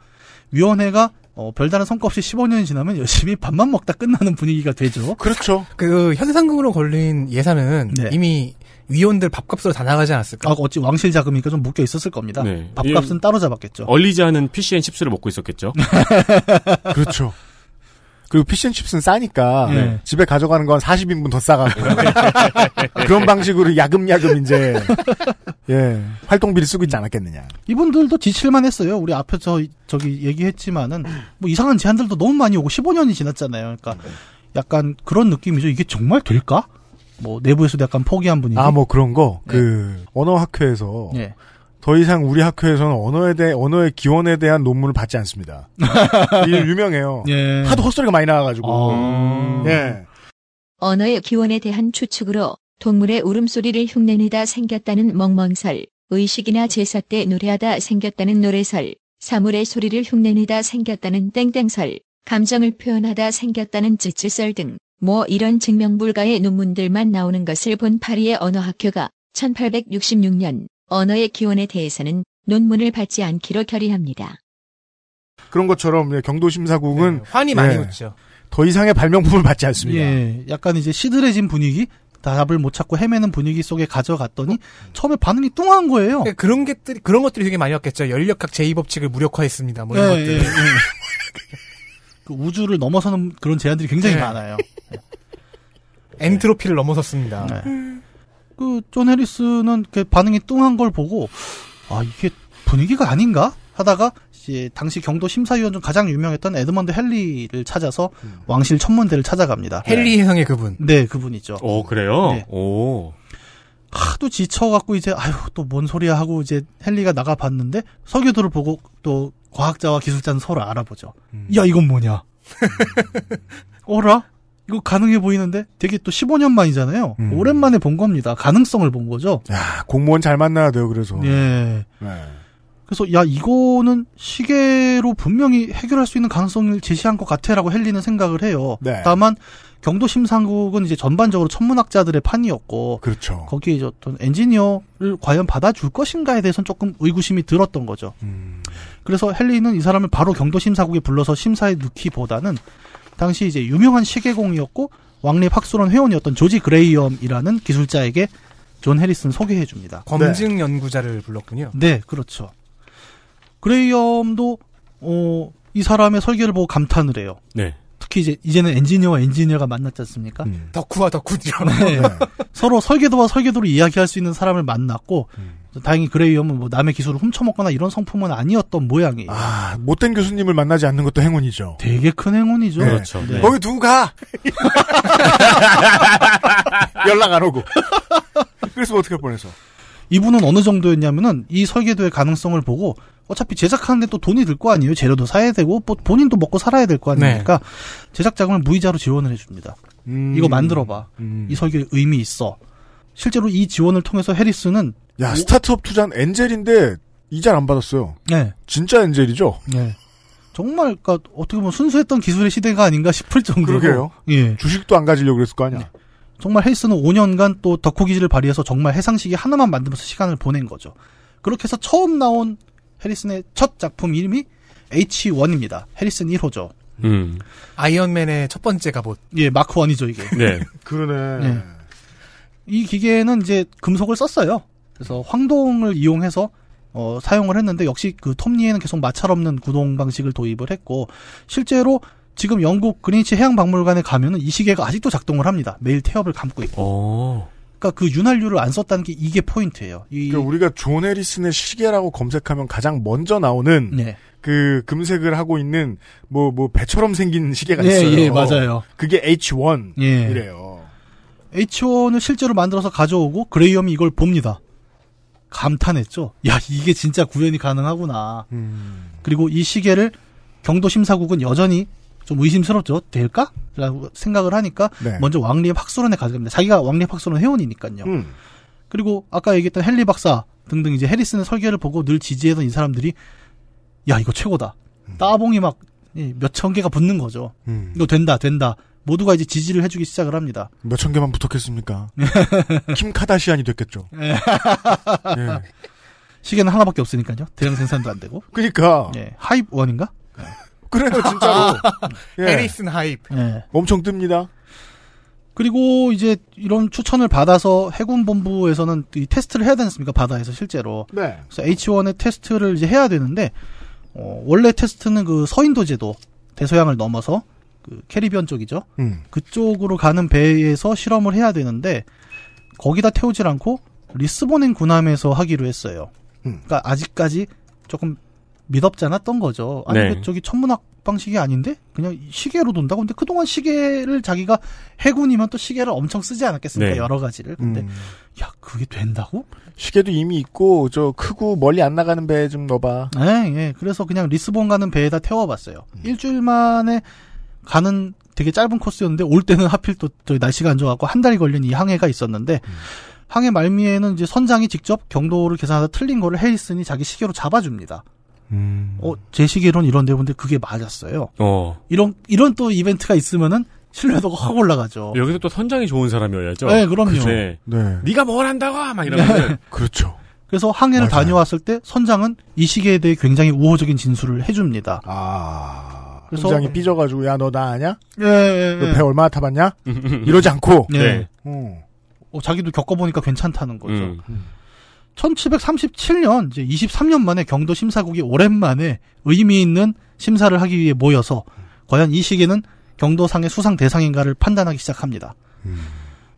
위원회가 어, 별다른 성과 없이 15년이 지나면 열심히 밥만 먹다 끝나는 분위기가 되죠. 그렇죠. 그 현상금으로 걸린 예산은 네. 이미 위원들 밥값으로 다 나가지 않았을까? 아, 어찌 왕실 자금이니까 좀 묶여 있었을 겁니다. 네. 밥값은 따로 잡았겠죠. 얼리지 않은 피시앤칩스를 먹고 있었겠죠. 그렇죠. 그리고 피시앤칩스는 싸니까 네. 집에 가져가는 건 40인분 더 싸가고 그런 방식으로 야금야금 이제 예 활동비를 쓰고 있지 않았겠느냐. 이분들도 지칠만 했어요. 우리 앞에 저 저기 얘기했지만은 뭐 이상한 제안들도 너무 많이 오고 15년이 지났잖아요. 그러니까 약간 그런 느낌이죠. 이게 정말 될까? 뭐 내부에서도 약간 포기한 분위기. 아뭐 그런 거그 언어 학회에서 예. 더 이상 우리 학교에서는 언어에 대해 언어의 기원에 대한 논문을 받지 않습니다. 이게 유명해요. 예. 하도 헛소리가 많이 나와가지고 아. 예. 언어의 기원에 대한 추측으로 동물의 울음소리를 흉내내다 생겼다는 멍멍설, 의식이나 제사 때 노래하다 생겼다는 노래설, 사물의 소리를 흉내내다 생겼다는 땡땡설, 감정을 표현하다 생겼다는 찌찌설 등, 뭐 이런 증명 불가의 논문들만 나오는 것을 본 파리의 언어학교가 1866년 언어의 기원에 대해서는 논문을 받지 않기로 결의합니다. 그런 것처럼 예, 경도심사국은 네, 환히 많이 예. 웃죠. 더 이상의 발명품을 받지 않습니다. 예. 약간 이제 시들해진 분위기, 답을 못 찾고 헤매는 분위기 속에 가져갔더니 처음에 반응이 뚱한 거예요. 그러니까 그런 것들이 그런 것들이 되게 많이 왔겠죠. 연력학 제2법칙을 무력화했습니다. 뭐 이런 예, 것들. 예, 예. 그 우주를 넘어서는 그런 제안들이 굉장히 네. 많아요. 엔트로피를 넘어섰습니다. 네. 그 존 해리슨은 그 반응이 뚱한 걸 보고 아 이게 분위기가 아닌가 하다가 이제 당시 경도 심사위원 중 가장 유명했던 에드먼드 헨리를 찾아서 왕실 천문대를 찾아갑니다. 헨리 혜성의 그분. 네 그분이죠. 오, 그래요? 네. 오. 하도 지쳐갖고 이제 아유 또 뭔 소리야 하고 이제 헨리가 나가봤는데 설계도를 보고 또 과학자와 기술자는 서로 알아보죠. 야 이건 뭐냐? 어라? 이거 가능해 보이는데 되게 또 15년 만이잖아요. 음. 오랜만에 본 겁니다. 가능성을 본 거죠. 야 공무원 잘 만나야 돼요. 그래서 예. 네. 그래서 야 이거는 시계로 분명히 해결할 수 있는 가능성을 제시한 것 같아 라고 헨리는 생각을 해요. 네. 다만 경도 심상국은 이제 전반적으로 천문학자들의 판이었고 그렇죠. 거기에 이제 어떤 엔지니어를 과연 받아줄 것인가에 대해서는 조금 의구심이 들었던 거죠. 음. 그래서 헨리는 이 사람을 바로 경도 심사국에 불러서 심사에 넣기보다는 당시 이제 유명한 시계공이었고 왕립 학술원 회원이었던 조지 그레이엄이라는 기술자에게 존 해리슨 소개해 줍니다. 검증 연구자를 불렀군요. 네, 그렇죠. 그레이엄도 어, 이 사람의 설계를 보고 감탄을 해요. 네. 특히 이제 이제는 엔지니어와 엔지니어가 만났지 않습니까? 음. 덕후와 덕후죠. 네. 서로 설계도와 설계도로 이야기할 수 있는 사람을 만났고 다행히 그레이엄은 뭐 남의 기술을 훔쳐먹거나 이런 성품은 아니었던 모양이에요. 아 못된 교수님을 만나지 않는 것도 행운이죠. 되게 큰 행운이죠. 네. 그렇죠. 네. 거기 두고 가. 연락 안 오고. 그래서 어떻게 할 뻔해서. 이분은 어느 정도였냐면은 이 설계도의 가능성을 보고 어차피 제작하는데 또 돈이 들 거 아니에요. 재료도 사야 되고 뭐 본인도 먹고 살아야 될 거 아닙니까? 제작 자금을 무이자로 지원을 해줍니다. 음. 이거 만들어봐. 음. 이 설계 의미 있어. 실제로 이 지원을 통해서 해리스는 야 스타트업 투자는 엔젤인데 이자를 안 받았어요. 네, 진짜 엔젤이죠. 네. 정말 그러니까 어떻게 보면 순수했던 기술의 시대가 아닌가 싶을 정도로 그러게요. 예. 주식도 안 가지려고 그랬을 거 아니야. 정말 헬스는 5년간 또 덕후 기질을 발휘해서 정말 해상시계 하나만 만들면서 시간을 보낸 거죠. 그렇게 해서 처음 나온 해리슨의 첫 작품 이름이 H1입니다. 해리슨 1호죠. 음. 아이언맨의 첫 번째 갑옷. 예, 마크 원이죠 이게. 네. 그러네. 네. 이 기계는 이제 금속을 썼어요. 그래서 황동을 이용해서 어, 사용을 했는데 역시 그 톱니에는 계속 마찰 없는 구동 방식을 도입을 했고 실제로 지금 영국 그리니치 해양박물관에 가면은 이 시계가 아직도 작동을 합니다. 매일 태엽을 감고 있고. 어. 그러니까 그 윤활유를 안 썼다는 게 이게 포인트예요. 이 그러니까 우리가 존 해리슨의 시계라고 검색하면 가장 먼저 나오는 네. 그 금색을 하고 있는 뭐뭐 배처럼 생긴 시계가 예, 있어요. 예, 맞아요. 그게 H1이래요. 예. H1을 실제로 만들어서 가져오고 그레이엄이 이걸 봅니다. 감탄했죠. 야, 이게 진짜 구현이 가능하구나. 음. 그리고 이 시계를 경도 심사국은 여전히 좀 의심스럽죠. 될까? 라고 생각을 하니까 네. 먼저 왕립 학술원에 가져갑니다. 자기가 왕립 학술원 회원이니까요. 음. 그리고 아까 얘기했던 헨리 박사 등등 이제 해리슨의 설계를 보고 늘 지지하던 이 사람들이 야 이거 최고다. 따봉이 막 몇 천 개가 붙는 거죠. 음. 이거 된다 된다. 모두가 이제 지지를 해주기 시작을 합니다. 몇 천 개만 붙었겠습니까? 킴 카다시안이 됐겠죠. 예. 예. 시계는 하나밖에 없으니까요. 대량 생산도 안 되고. 그러니까 예. 하입 원인가? 그래요 진짜로. 예. 해리슨 하입. 예. 엄청 뜹니다. 그리고 이제 이런 추천을 받아서 해군 본부에서는 이 테스트를 해야 되지 않습니까? 바다에서 실제로. 네. 그래서 H1의 테스트를 이제 해야 되는데 어, 원래 테스트는 그 서인도 제도 대서양을 넘어서 그 캐리비안 쪽이죠. 음. 그쪽으로 가는 배에서 실험을 해야 되는데 거기다 태우질 않고 리스본행 군함에서 하기로 했어요. 음. 그러니까 아직까지 조금 믿업지 않았던 거죠. 아니 네. 그 저기 천문학 방식이 아닌데 그냥 시계로 돈다고. 근데 그동안 시계를 자기가 해군이면 또 시계를 엄청 쓰지 않았겠습니까? 네. 여러 가지를. 근데 음. 야 그게 된다고? 시계도 이미 있고 저 크고 멀리 안 나가는 배에 좀 넣어봐. 네, 예. 그래서 그냥 리스본 가는 배에다 태워봤어요. 음. 일주일 만에 가는 되게 짧은 코스였는데 올 때는 하필 또 저기 날씨가 안 좋아갖고 한 달이 걸린 이 항해가 있었는데 음. 항해 말미에는 이제 선장이 직접 경도를 계산하다 틀린 거를 해리슨이 자기 시계로 잡아줍니다. 음. 어, 제 시계론 이런데 근데 그게 맞았어요. 어. 이런 이런 또 이벤트가 있으면은 신뢰도가 확 올라가죠. 여기서 또 선장이 좋은 사람이어야죠. 네, 그럼요. 네. 네. 네가 뭘 한다고 막 이러면 그렇죠. 그래서 항해를 맞아요. 다녀왔을 때 선장은 이 시계에 대해 굉장히 우호적인 진술을 해줍니다. 아. 그래서- 선장이 삐져가지고 야 너 나 아냐? 예, 예, 너 예. 배 얼마나 타봤냐? 이러지 않고. 예. 네. 어. 어, 자기도 겪어보니까 괜찮다는 거죠. 음. 1737년 이제 23년 만에 경도 심사국이 오랜만에 의미 있는 심사를 하기 위해 모여서 과연 이 시기는 경도상의 수상 대상인가를 판단하기 시작합니다. 음.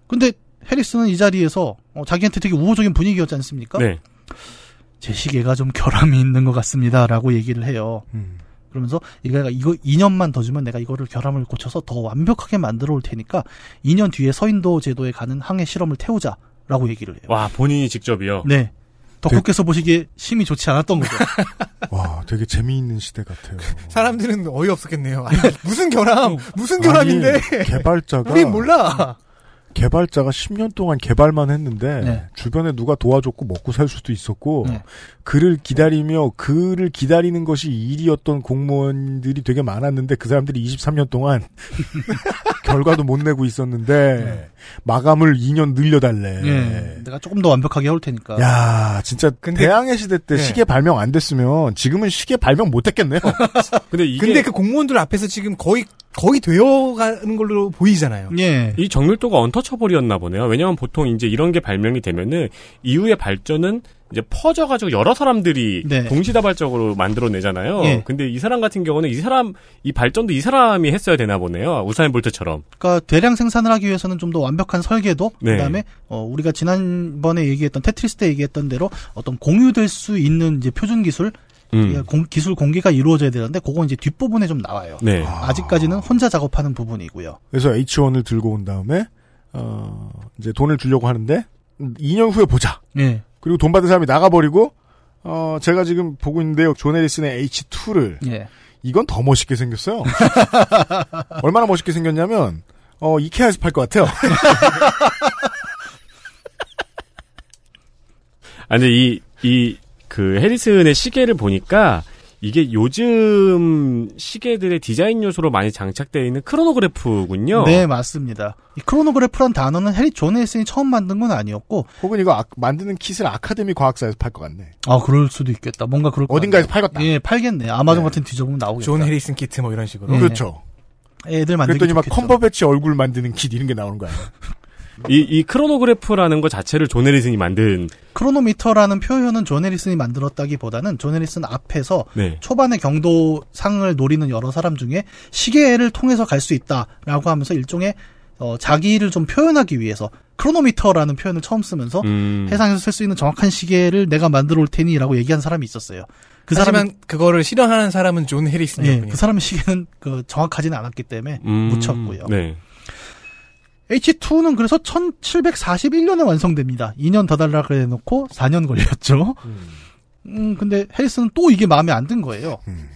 근데 해리스는 이 자리에서 어, 자기한테 되게 우호적인 분위기였지 않습니까? 네. 제 시계가 좀 결함이 있는 것 같습니다라고 얘기를 해요. 음. 그러면서 이가 이거 2년만 더 주면 내가 이거를 결함을 고쳐서 더 완벽하게 만들어 올 테니까 2년 뒤에 서인도 제도에 가는 항해 실험을 태우자 라고 얘기를 해요. 와 본인이 직접이요. 네. 덕후께서 보시기에 심이 좋지 않았던 거죠. 와, 되게 재미있는 시대 같아요. 사람들은 어이없었겠네요. 아니, 무슨 결함, 무슨 결함인데. 아니, 개발자가 우린 몰라. 개발자가 10년 동안 개발만 했는데 네. 주변에 누가 도와줬고 먹고 살 수도 있었고 네. 그를 기다리며 그를 기다리는 것이 일이었던 공무원들이 되게 많았는데 그 사람들이 23년 동안 결과도 못 내고 있었는데 마감을 2년 늘려달래. 예. 내가 조금 더 완벽하게 해올 테니까. 야, 진짜 근데- 대항해 시대 때 네. 시계 발명 안 됐으면 지금은 시계 발명 못 했겠네요. 근데 이게 근데 그 공무원들 앞에서 지금 거의, 거의 되어가는 걸로 보이잖아요. 예. 이 정밀도가 언터처블이었나 보네요. 왜냐하면 보통 이제 이런 게 발명이 되면은 이후의 발전은 이제 퍼져가지고 여러 사람들이 네. 동시다발적으로 만들어내잖아요. 예. 근데 이 사람 같은 경우는 이 사람 이 발전도 이 사람이 했어야 되나 보네요. 우사인 볼트처럼. 그러니까 대량 생산을 하기 위해서는 좀 더 완벽한 설계도 네. 그다음에 어, 우리가 지난번에 얘기했던 테트리스 때 얘기했던 대로 어떤 공유될 수 있는 이제 표준 기술 음. 공- 기술 공개가 이루어져야 되는데 그건 이제 뒷부분에 좀 나와요. 네. 아직까지는 혼자 작업하는 부분이고요. 그래서 H1을 들고 온 다음에 어, 이제 돈을 주려고 하는데 2년 후에 보자. 예. 그리고 돈 받은 사람이 나가버리고 어, 제가 지금 보고 있는데요. 존 해리슨의 H2를 예. 이건 더 멋있게 생겼어요. 얼마나 멋있게 생겼냐면 어, 이케아에서 팔 것 같아요. 아니 이이 그 해리슨의 시계를 보니까 이게 요즘 시계들의 디자인 요소로 많이 장착되어 있는 크로노그래프군요. 네, 맞습니다. 이 크로노그래프란 단어는 해리 존 해리슨이 처음 만든 건 아니었고, 혹은 이거 아- 만드는 킷을 아카데미 과학사에서 팔 것 같네. 아, 그럴 수도 있겠다. 뭔가 그럴 것 어딘가에서. 팔겠다. 예, 팔겠네. 아마존 네. 같은 뒤져보면 나오겠다. 존 해리슨 키트 뭐 이런 식으로. 예. 그렇죠. 애들 만들기 그랬더니 막 좋겠죠. 컴버배치 얼굴 만드는 킷 이런 게 나오는 거야. 이, 이 크로노그래프라는 것 자체를 존 해리슨이 만든 크로노미터라는 표현은 존 해리슨이 만들었다기보다는 존 해리슨 앞에서 네. 초반에 경도상을 노리는 여러 사람 중에 시계를 통해서 갈 수 있다라고 하면서 일종의 어, 자기를 좀 표현하기 위해서 크로노미터라는 표현을 처음 쓰면서 음, 해상에서 쓸 수 있는 정확한 시계를 내가 만들어 올 테니라고 얘기한 사람이 있었어요. 그 하지만 사람 그거를 실현하는 사람은 존 예, 해리슨이었군요. 그 사람의 시계는 그 정확하지는 않았기 때문에 음, 묻혔고요. 네. H2는 그래서 1741년에 완성됩니다. 2년 더 달라 그래 놓고 4년 걸렸죠. 음, 근데 해리슨은 또 이게 마음에 안 든 거예요. 음.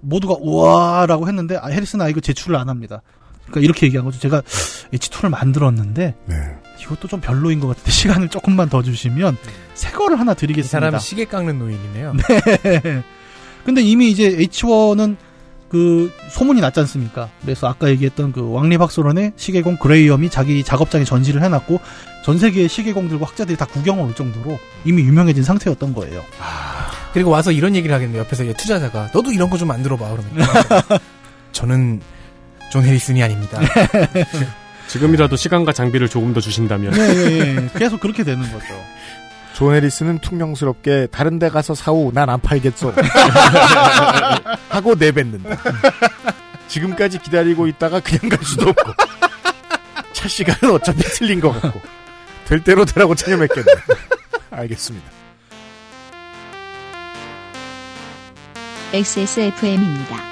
모두가 우와라고 했는데 아, 해리슨은 아 이거 제출을 안 합니다. 그러니까 이렇게 얘기한 거죠. 제가 H2를 만들었는데 네. 이것도 좀 별로인 것 같은데 시간을 조금만 더 주시면 새 거를 하나 이 드리겠습니다. 사람은 시계 깎는 노인이네요. 근데 이미 이제 H1은 그 소문이 났지 않습니까? 그래서 아까 얘기했던 그 왕립학회 소속의 시계공 그레이엄이 자기 작업장에 전시를 해놨고 전 세계의 시계공들과 학자들이 다 구경을 올 정도로 이미 유명해진 상태였던 거예요. 그리고 와서 이런 얘기를 하겠네요. 옆에서 이제 투자자가 너도 이런 거 좀 만들어봐 그러면 저는 존 해리슨이 아닙니다. 지금이라도 시간과 장비를 조금 더 주신다면 네, 예, 예. 계속 그렇게 되는 거죠. 존 해리슨은 퉁명스럽게 다른 데 가서 사우 난 안 팔겠소 하고 내뱉는다. 지금까지 기다리고 있다가 그냥 갈 수도 없고. 차 시간은 어차피 틀린 것 같고. 될 대로 되라고 체념했겠네. 알겠습니다. XSFM입니다.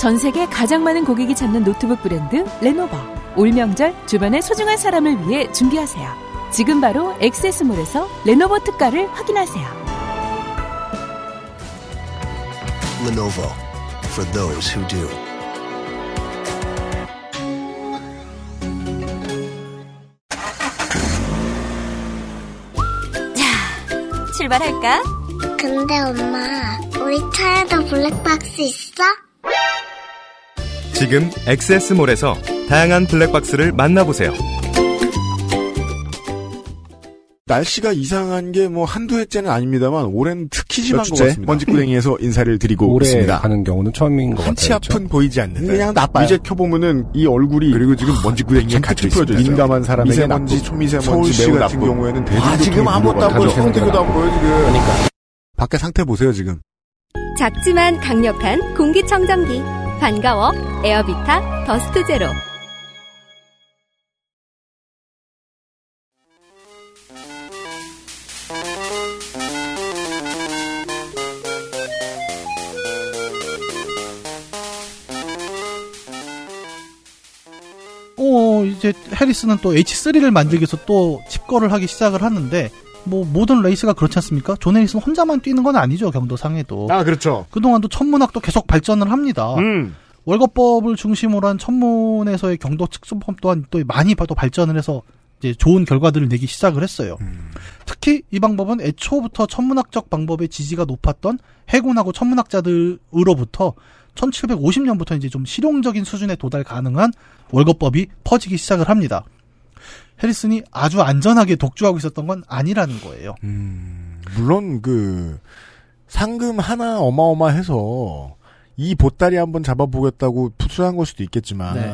전 세계 가장 많은 고객이 찾는 노트북 브랜드 레노버. 올 명절 주변의 소중한 사람을 위해 준비하세요. 지금 바로 XS몰에서 레노버 특가를 확인하세요. Lenovo for those who do. 출발할까? 근데 엄마, 우리 차에도 블랙박스 있어? 지금 엑세스몰에서 다양한 블랙박스를 만나보세요. 날씨가 이상한 게 뭐 한두 해째는 아닙니다만 올해는 특히 심한 몇 것? 같습니다 먼지구덩이에서 인사를 드리고 오래 있습니다 가는 경우는 처음인 것 한치 같아요. 앞은 보이지 않는 그냥 나빠요. 이제 켜보면은 이 얼굴이 그리고 지금 먼지구덩이에 풀어져 있어요. 민감한 사람에게 미세먼지, 나쁘고, 초미세먼지 서울시 매우 같은 나쁘고. 경우에는 아, 대중교통이 지금 아무것도 안 보여. 손대기도 안 보여 지금 그러니까. 밖에 상태 보세요 지금 작지만 강력한 공기청정기. 반가워. 에어비타 더스트 제로. 어, 이제 해리스는 또 H3를 만들기 위해서 또 칩거를 하기 시작을 하는데 뭐 모든 레이스가 그렇지 않습니까? 존 해리슨은 혼자만 뛰는 건 아니죠 경도상에도. 아 그렇죠 그동안도 천문학도 계속 발전을 합니다. 음. 월거법을 중심으로 한 천문에서의 경도 측정법 또한 또 많이 또 발전을 해서 이제 좋은 결과들을 내기 시작을 했어요. 특히 이 방법은 애초부터 천문학적 방법의 지지가 높았던 해군하고 천문학자들으로부터 1750년부터 이제 좀 실용적인 수준에 도달 가능한 월거법이 퍼지기 시작을 합니다. 해리슨이 아주 안전하게 독주하고 있었던 건 아니라는 거예요. 물론 그 상금 하나 어마어마해서 이 보따리 한번 잡아보겠다고 투자한 걸 수도 있겠지만 네.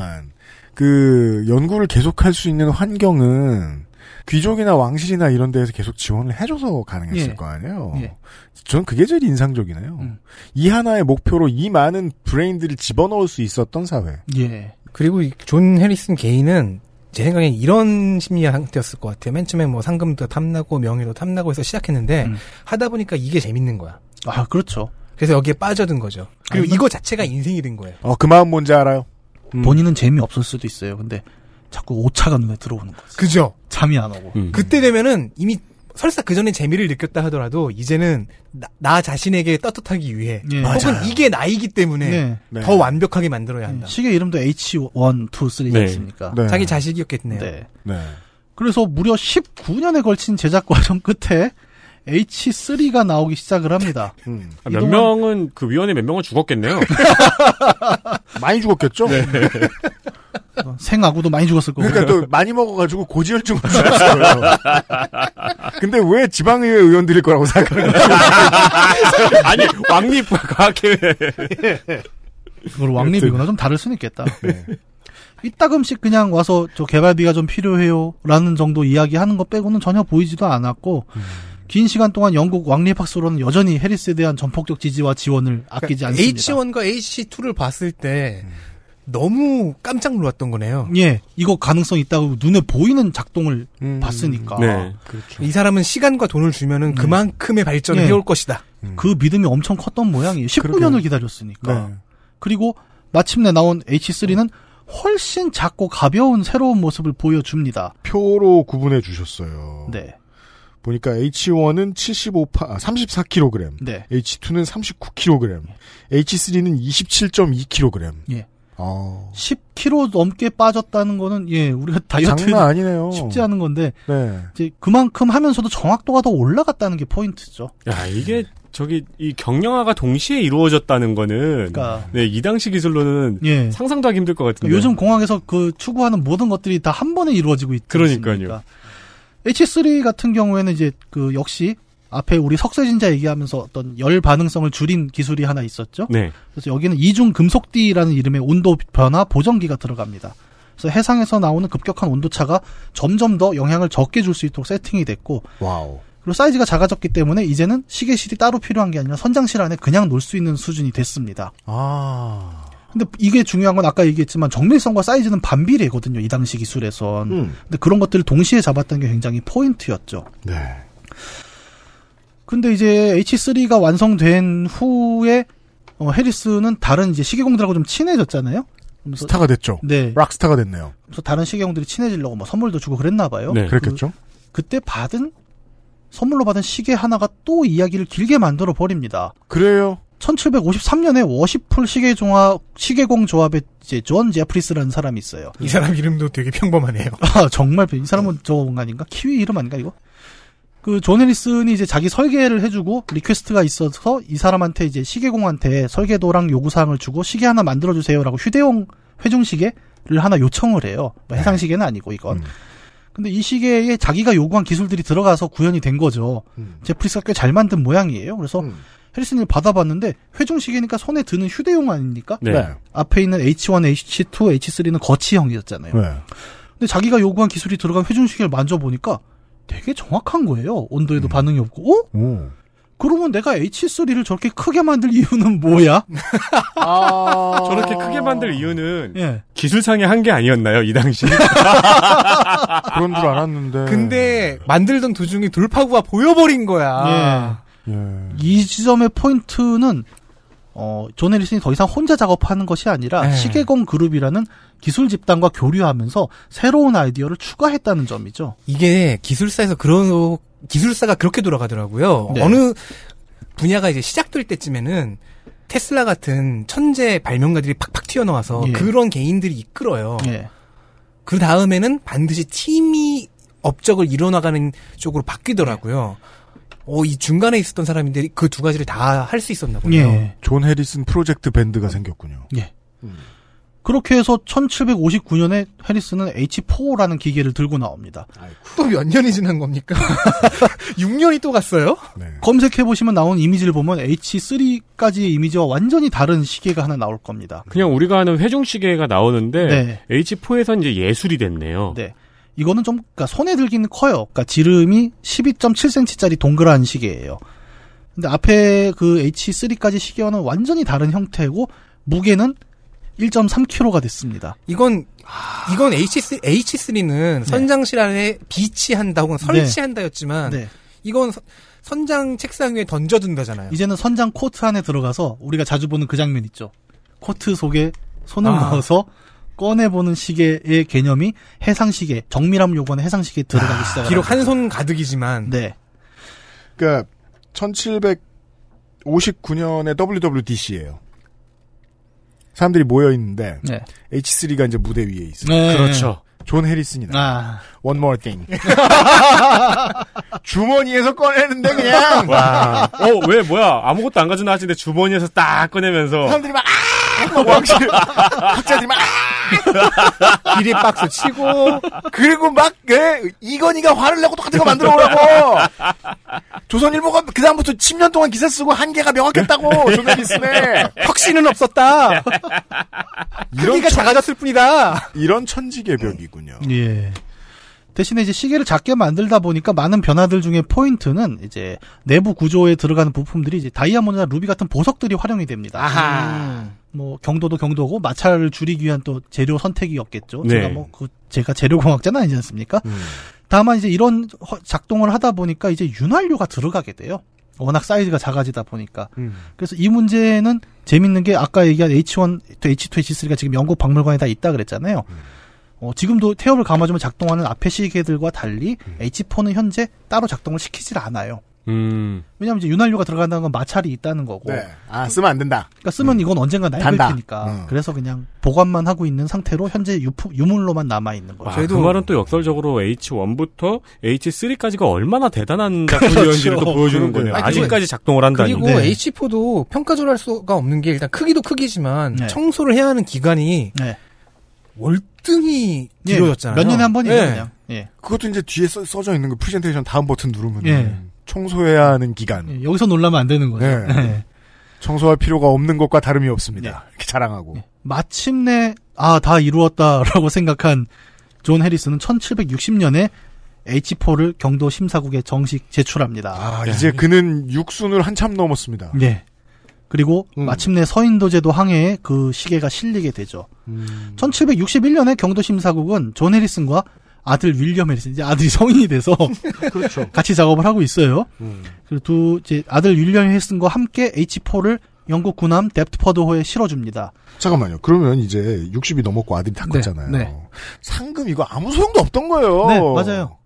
그 연구를 계속할 수 있는 환경은 귀족이나 왕실이나 이런 데에서 계속 지원을 해줘서 가능했을 예. 거 아니에요. 예. 전 그게 제일 인상적이네요. 음. 이 하나의 목표로 이 많은 브레인들을 집어넣을 수 있었던 사회. 예. 그리고 이존 해리슨 개인은 제 생각엔 이런 심리 상태였을 것 같아요. 맨 처음에 뭐 상금도 탐나고 명예도 탐나고 해서 시작했는데 하다 보니까 이게 재밌는 거야. 음. 아 그렇죠. 그래서 여기에 빠져든 거죠. 그리고 아니면- 이거 자체가 인생이 된 거예요. 어, 그 마음 뭔지 알아요? 본인은 재미 없을 수도 있어요. 근데 자꾸 오차가 눈에 들어오는 거지. 그죠? 잠이 안 오고. 그때 되면은 이미 설사 그 전에 재미를 느꼈다 하더라도 이제는 나, 나 자신에게 떳떳하기 위해 예. 혹은 맞아요. 이게 나이기 때문에 네. 더 완벽하게 만들어야 한다. 시계 이름도 H1, 2, 3이지 네. 않습니까? 네. 자기 자식이었겠네요. 네. 네. 그래서 무려 19년에 걸친 제작 과정 끝에 H3가 나오기 시작을 합니다. 아, 몇 명은 그 위원회 몇 명은 죽었겠네요. 많이 죽었겠죠? 네. 생아구도 많이 죽었을 거고. 그러니까 또 많이 먹어가지고 고지혈증 죽었어요. 근데 왜 지방의회 의원들일 거라고 생각하는 거죠? 아니 왕립 과학회회. 그걸 왕립이거나 좀 다를 수는 있겠다. 이따금씩 그냥 와서 저 개발비가 좀 필요해요. 라는 정도 이야기하는 것 빼고는 전혀 보이지도 않았고, 긴 시간 동안 영국 왕립학술로는 여전히 해리스에 대한 전폭적 지지와 지원을 아끼지 그러니까 않습니다. H1과 H2를 봤을 때 너무 깜짝 놀랐던 거네요. 예, 이거 가능성 있다고 눈에 보이는 작동을 음. 봤으니까. 네. 이 사람은 시간과 돈을 주면은 그만큼의 발전을 예. 해올 것이다. 그 믿음이 엄청 컸던 모양이에요. 19년을 기다렸으니까. 네. 그리고 마침내 나온 H3는 훨씬 작고 가벼운 새로운 모습을 보여줍니다. 표로 구분해 주셨어요. 네. 보니까 H1은 75, 아, 34kg, 네. H2는 39kg, H3는 27.2kg. 예. 어. 10kg 넘게 빠졌다는 거는 예 우리가 다이어트 장난 아니네요. 쉽지 않은 건데 네. 이제 그만큼 하면서도 정확도가 더 올라갔다는 게 포인트죠. 야 이게 저기 이 경영화가 동시에 이루어졌다는 거는 그러니까. 네, 이 당시 기술로는 예. 상상도 하기 힘들 것 같은데. 요즘 공항에서 그 추구하는 모든 것들이 다 한 번에 이루어지고 있지 그러니까요. 않습니까? H3 같은 경우에는 이제 그 역시 앞에 우리 석쇠진자 얘기하면서 어떤 열 반응성을 줄인 기술이 하나 있었죠. 네. 그래서 여기는 이중 금속띠라는 이름의 온도 변화 보정기가 들어갑니다. 그래서 해상에서 나오는 급격한 온도 차가 점점 더 영향을 적게 줄 수 있도록 세팅이 됐고 wow. 그리고 사이즈가 작아졌기 때문에 이제는 시계실이 따로 필요한 게 아니라 선장실 안에 그냥 놓을 수 있는 수준이 됐습니다. 아. 근데 이게 중요한 건 아까 얘기했지만 정밀성과 사이즈는 반비례거든요. 이 당시 기술에선. 음. 근데 그런 것들을 동시에 잡았던 게 굉장히 포인트였죠. 네. 근데 이제 H3가 완성된 후에 어, 해리슨은 다른 이제 시계공들하고 좀 친해졌잖아요. 그러면서- 스타가 됐죠. 네. 락스타가 됐네요. 그래서 다른 시계공들이 친해지려고 뭐 선물도 주고 그랬나 봐요. 네. 그랬겠죠. 그, 때 받은 선물로 받은 시계 하나가 또 이야기를 길게 만들어 버립니다. 그래요. 1753년에 Worshipful 시계 종합 시계공 조합의 이제 존 제프리스라는 사람이 있어요. 이 사람 이름도 되게 평범하네요. 아, 정말 이 사람은 저건 아닌가? 키위 이름 아닌가 이거? 그 존 해리슨이 이제 자기 설계를 해주고 request가 있어서 이 사람한테 이제 시계공한테 설계도랑 요구사항을 주고 시계 하나 만들어주세요라고 휴대용 회중 시계를 하나 요청을 해요. 뭐 해상 시계는 아니고 이건. 근데 이 시계에 자기가 요구한 기술들이 들어가서 구현이 된 거죠. 제프리스가 꽤 잘 만든 모양이에요. 그래서 해리슨이 받아봤는데 회중 시계니까 손에 드는 휴대용 아닙니까? 네. 네. 앞에 있는 H1, H2, H3는 거치형이었잖아요. 네. 근데 자기가 요구한 기술이 들어간 회중 시계를 만져보니까 되게 정확한 거예요. 온도에도 반응이 없고, 어? 오. 그러면 내가 H3를 저렇게 크게 만들 이유는 뭐야? 저렇게 크게 만들 이유는 예. 기술상의 한계 아니었나요 이 당시? 그런 줄 알았는데. 근데 만들던 도중에 돌파구가 보여버린 거야. 예. 이 지점의 포인트는 어, 존 해리슨이 더 이상 혼자 작업하는 것이 아니라 네. 시계공 그룹이라는 기술 집단과 교류하면서 새로운 아이디어를 추가했다는 점이죠. 이게 기술사에서 그런 기술사가 그렇게 돌아가더라고요. 네. 어느 분야가 이제 시작될 때쯤에는 테슬라 같은 천재 발명가들이 팍팍 튀어나와서 예. 그런 개인들이 이끌어요. 예. 그 다음에는 반드시 팀이 업적을 이뤄나가는 쪽으로 바뀌더라고요. 어, 이 중간에 있었던 사람인데 그 두 가지를 다 할 수 있었나 보네요. 예. 존 해리슨 프로젝트 밴드가 생겼군요. 예. 그렇게 해서 1759년에 해리슨은 H4라는 기계를 들고 나옵니다. 또 몇 년이 지난 겁니까? 6년이 또 갔어요? 검색해보시면 나온 이미지를 보면 H3까지의 이미지와 완전히 다른 시계가 하나 나올 겁니다. 그냥 우리가 아는 회중 시계가 나오는데 네. H4에선 이제 예술이 됐네요. 네. 이거는 좀, 그니까 손에 들기는 커요. 그니까 지름이 12.7cm짜리 동그란 시계예요. 근데 앞에 그 H3까지 시계와는 완전히 다른 형태고, 무게는 1.3kg가 됐습니다. 이건 이건 H3, H3는 선장실 안에 비치한다 혹은 설치한다였지만 네. 이건 서- 선장 책상 위에 던져둔다잖아요. 이제는 선장 코트 안에 들어가서 우리가 자주 보는 그 장면 있죠. 코트 속에 손을 아. 넣어서 꺼내보는 시계의 개념이 해상시계, 정밀함을 요구하는 해상시계에 들어가기 시작합니다. 비록 한 손 가득이지만 네. 그러니까 1759년에 WWDC예요. 사람들이 모여 있는데 네. H3가 이제 무대 위에 있어요. 네. 그렇죠. 존 해리슨이다. 아. One more thing. 주머니에서 꺼내는데 그냥 와. 어, 왜, 뭐야. 아무것도 안 가져왔나 하시는데 주머니에서 딱 꺼내면서. 사람들이 막 아! 막 왕실 학자들이 막 아! 기립박수 치고 그리고 막 예, 이건희가 화를 내고 똑같은 거 만들어 오라고. 조선일보가 그 다음부터 10년 동안 기사 쓰고 한계가 명확했다고 존 해리슨의 확신은 없었다. 크기가 작아졌을 뿐이다. 이런 천지개벽이군요. 예. 대신에 이제 시계를 작게 만들다 보니까 많은 변화들 중에 포인트는 이제 내부 구조에 들어가는 부품들이 이제 다이아몬드나 루비 같은 보석들이 활용이 됩니다. 아하. 뭐 경도도 경도고 마찰을 줄이기 위한 또 재료 선택이었겠죠. 네. 제가 뭐 그 제가 재료공학자는 아니지 않습니까? 음. 다만 이제 이런 허- 작동을 하다 보니까 이제 윤활유가 들어가게 돼요. 워낙 사이즈가 작아지다 보니까. 음. 그래서 이 문제는 재밌는 게 아까 얘기한 H1, 또 H2, H3가 지금 영국 박물관에 다 있다 그랬잖아요. 어, 지금도 태엽을 감아주면 작동하는 앞에 시계들과 달리 H4는 현재 따로 작동을 시키질 않아요. 음. 왜냐하면 이제 윤활유가 들어간다는 건 마찰이 있다는 거고. 네. 아 쓰면 안 된다. 그러니까 쓰면 이건 언젠가 낡을. 테니까. 음. 그래서 그냥 보관만 하고 있는 상태로 현재 유품, 유물로만 남아 있는 거죠. 와, 그 말은 또 역설적으로 H1부터 H3까지가 얼마나 대단한 작품이었는지를 또 보여주는 거네요. 아니, 아직까지 작동을 한다니. 그리고 네. H4도 평가절 할 수가 없는 게 일단 크기도 크기지만 네. 청소를 해야 하는 기간이 네. 월등히 예, 길어졌잖아요. 몇 년에 한 번이죠, 예. 그냥. 예. 그것도 이제 뒤에 써, 져 있는 거 프레젠테이션 다음 버튼 누르면 예. 청소해야 하는 기간. 예, 여기서 놀라면 안 되는 거죠. 네. 예. 청소할 필요가 없는 것과 다름이 없습니다. 이렇게 자랑하고. 마침내 아 다 이루었다라고 생각한 존 해리슨은 1760년에 H4를 경도 심사국에 정식 제출합니다. 아, 이제 그는 육순을 한참 넘었습니다. 예. 그리고 음. 마침내 서인도제도 항해에 그 시계가 실리게 되죠. 음. 1761년에 경도 심사국은 존 해리슨과 아들 윌리엄 해리슨 이제 아들이 성인이 돼서 그렇죠. 같이 작업을 하고 있어요. 음. 그리고 두 이제 아들 윌리엄 해리슨과 함께 H4를 영국 군함 뎁트퍼드호에 실어줍니다. 잠깐만요. 그러면 이제 60이 넘었고 아들이 다 네, 컸잖아요. 네. 상금 이거 아무 소용도 없던 거예요. 네, 맞아요.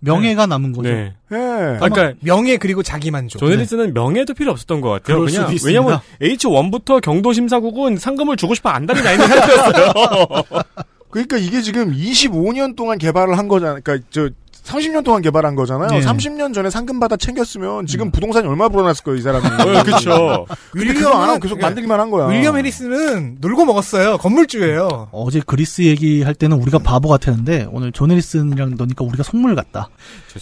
명예가 남은 거죠. 네. 예. 그러니까 명예 그리고 자기 만족. 존 해리슨은 명예도 필요 없었던 것 같아요. 그럴 그냥. 왜냐면 H1부터 경도 심사국은 상금을 주고 싶어 안달이 나 있는 상태였어요. 그러니까 이게 지금 25년 동안 개발을 한 거잖아요. 그러니까 저 30년 동안 개발한 거잖아요. 네. 30년 전에 상금 받아 챙겼으면 지금 부동산이 얼마 불어났을 거예요, 이 사람이. 어, 그렇죠. 그거 안 하고 계속 만들기만 한 거야. 윌리엄 해리슨은 놀고 먹었어요. 건물주예요. 어제 그리스 얘기할 때는 우리가 바보 같았는데 오늘 존 해리슨이랑 노니까 우리가 속물 같다.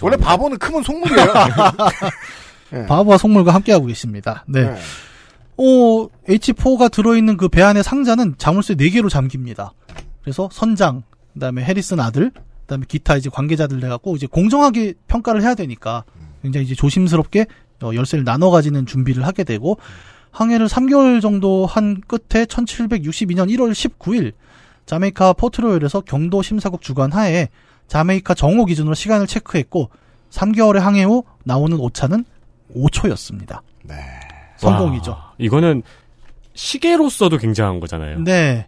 원래 바보는 크면 속물이에요. 네. 바보와 속물과 함께하고 계십니다. 네. 네. 오, H4가 들어있는 그 배 안의 상자는 자물쇠 4개로 잠깁니다. 그래서 선장, 그 다음에 해리슨 아들, 그 다음에 기타 이제 관계자들 해갖고 이제 공정하게 평가를 해야 되니까 굉장히 이제 조심스럽게 어, 열쇠를 나눠 가지는 준비를 하게 되고 항해를 3개월 정도 한 끝에 1762년 1월 19일 자메이카 포트로열에서 경도 심사국 주관 하에 자메이카 정오 기준으로 시간을 체크했고 3개월의 항해 후 나오는 오차는 5초였습니다. 네. 성공이죠. 와, 이거는 시계로서도 굉장한 거잖아요. 네.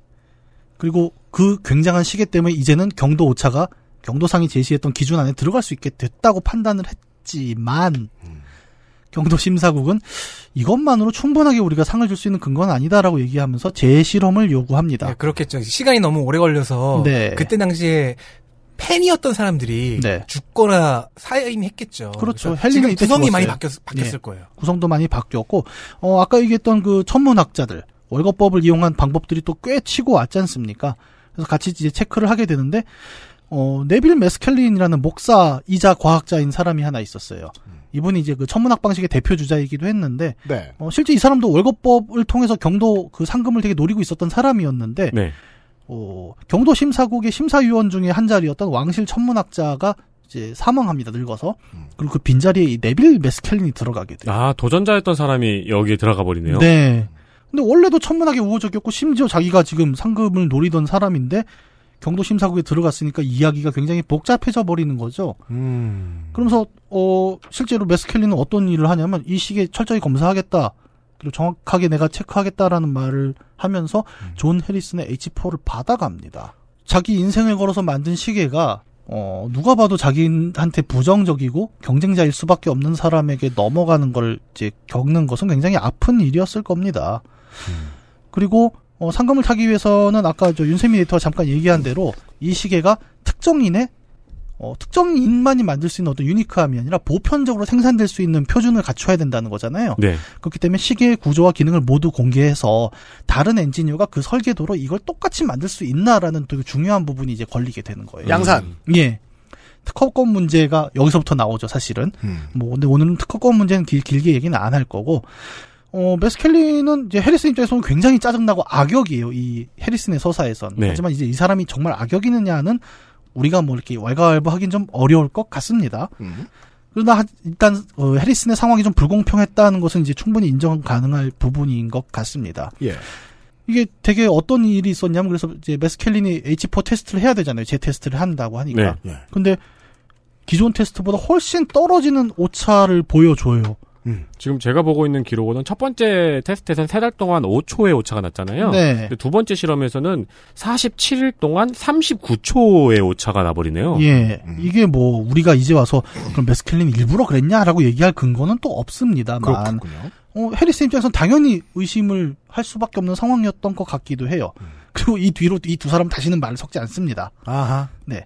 그리고 그 굉장한 시계 때문에 이제는 경도 오차가 경도상이 제시했던 기준 안에 들어갈 수 있게 됐다고 판단을 했지만 경도 심사국은 이것만으로 충분하게 우리가 상을 줄 수 있는 근거는 아니다라고 얘기하면서 재실험을 요구합니다. 네, 그렇겠죠. 시간이 너무 오래 걸려서 네. 그때 당시에 팬이었던 사람들이 네. 죽거나 사임했겠죠. 그렇죠. 그래서 헬리는 구성이 죽었어요. 많이 바뀌었, 바뀌었을 예. 거예요. 구성도 많이 바뀌었고 어 아까 얘기했던 그 천문학자들 월급법을 이용한 방법들이 또 꽤 치고 왔지 않습니까? 그래서 같이 이제 체크를 하게 되는데 어 네빌 메스켈린이라는 목사이자 과학자인 사람이 하나 있었어요. 이분이 이제 그 천문학 방식의 대표 주자이기도 했는데 네. 어, 실제 이 사람도 월급법을 통해서 경도 그 상금을 되게 노리고 있었던 사람이었는데 네. 어, 경도 심사국의 심사위원 중에 한 자리였던 왕실 천문학자가 이제 사망합니다. 늙어서 그리고 그 빈자리에 이 네빌 메스켈린이 들어가게 돼요. 아, 도전자였던 사람이 여기에 들어가 버리네요. 네. 근데 원래도 천문학에 우호적이었고 심지어 자기가 지금 상금을 노리던 사람인데 경도 심사국에 들어갔으니까 이야기가 굉장히 복잡해져 버리는 거죠. 음. 그러면서 어 실제로 메스켈린은 어떤 일을 하냐면 이 시계 철저히 검사하겠다. 그리고 정확하게 내가 체크하겠다라는 말을 하면서 존 해리슨의 H4를 받아갑니다. 자기 인생을 걸어서 만든 시계가 어, 누가 봐도 자기한테 부정적이고 경쟁자일 수밖에 없는 사람에게 넘어가는 걸 이제 겪는 것은 굉장히 아픈 일이었을 겁니다. 그리고 어, 상금을 타기 위해서는 아까 저 윤세미 에디터가 잠깐 얘기한 대로 이 시계가 특정인의 어, 특정인만이 만들 수 있는 어떤 unique함이 아니라 보편적으로 생산될 수 있는 표준을 갖춰야 된다는 거잖아요. 네. 그렇기 때문에 시계의 구조와 기능을 모두 공개해서 다른 엔지니어가 그 설계도로 이걸 똑같이 만들 수 있나라는 되게 중요한 부분이 이제 걸리게 되는 거예요. 양산. 예. 특허권 문제가 여기서부터 나오죠, 사실은. 음. 뭐, 근데 오늘은 특허권 문제는 길, 길게 얘기는 안 할 거고, 어, 메스켈리는 이제 해리슨 입장에서는 굉장히 짜증나고 악역이에요, 이 해리슨의 서사에선. 네. 하지만 이제 이 사람이 정말 악역이느냐는 우리가 뭐 이렇게 왈가왈부하긴 좀 어려울 것 같습니다. 그러나 하- 일단 어, 해리슨의 상황이 좀 불공평했다는 것은 이제 충분히 인정 가능할 부분인 것 같습니다. 예. 이게 되게 어떤 일이 있었냐면 그래서 이제 메스켈린이 H4 테스트를 해야 되잖아요. 제 테스트를 한다고 하니까. 네. 예. 근데 기존 테스트보다 훨씬 떨어지는 오차를 보여줘요. 지금 제가 보고 있는 기록으로는 첫 번째 테스트에서는 세 달 동안 5초의 오차가 났잖아요. 네. 두 번째 실험에서는 47일 동안 39초의 오차가 나버리네요. 예, 음. 이게 뭐 우리가 이제 와서 그럼 메스켈린이 일부러 그랬냐라고 얘기할 근거는 또 없습니다만. 어, 해리스 입장에서는 당연히 의심을 할 수밖에 없는 상황이었던 것 같기도 해요. 그리고 이 뒤로 이 두 사람 다시는 말을 섞지 않습니다. 아하. 네.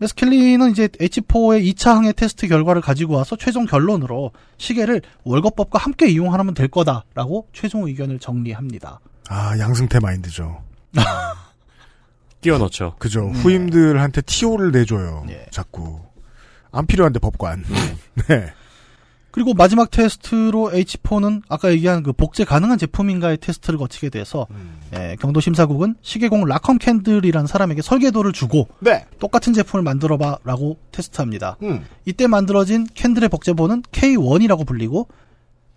메스켈리는 이제 H4의 2차 항해 테스트 결과를 가지고 와서 최종 결론으로 시계를 월급법과 함께 이용하면 될 거다라고 최종 의견을 정리합니다. 아, 양승태 마인드죠. 끼워 넣죠. 그죠. 음. 후임들한테 TO를 내줘요. 예. 자꾸. 안 필요한데 법관. 네. 그리고 마지막 테스트로 H4는 아까 얘기한 그 복제 가능한 제품인가의 테스트를 거치게 돼서 예, 경도 심사국은 시계공 라컴 캔들이라는 사람에게 설계도를 주고 네. 똑같은 제품을 만들어봐라고 테스트합니다. 음. 이때 만들어진 캔들의 복제본은 K1이라고 불리고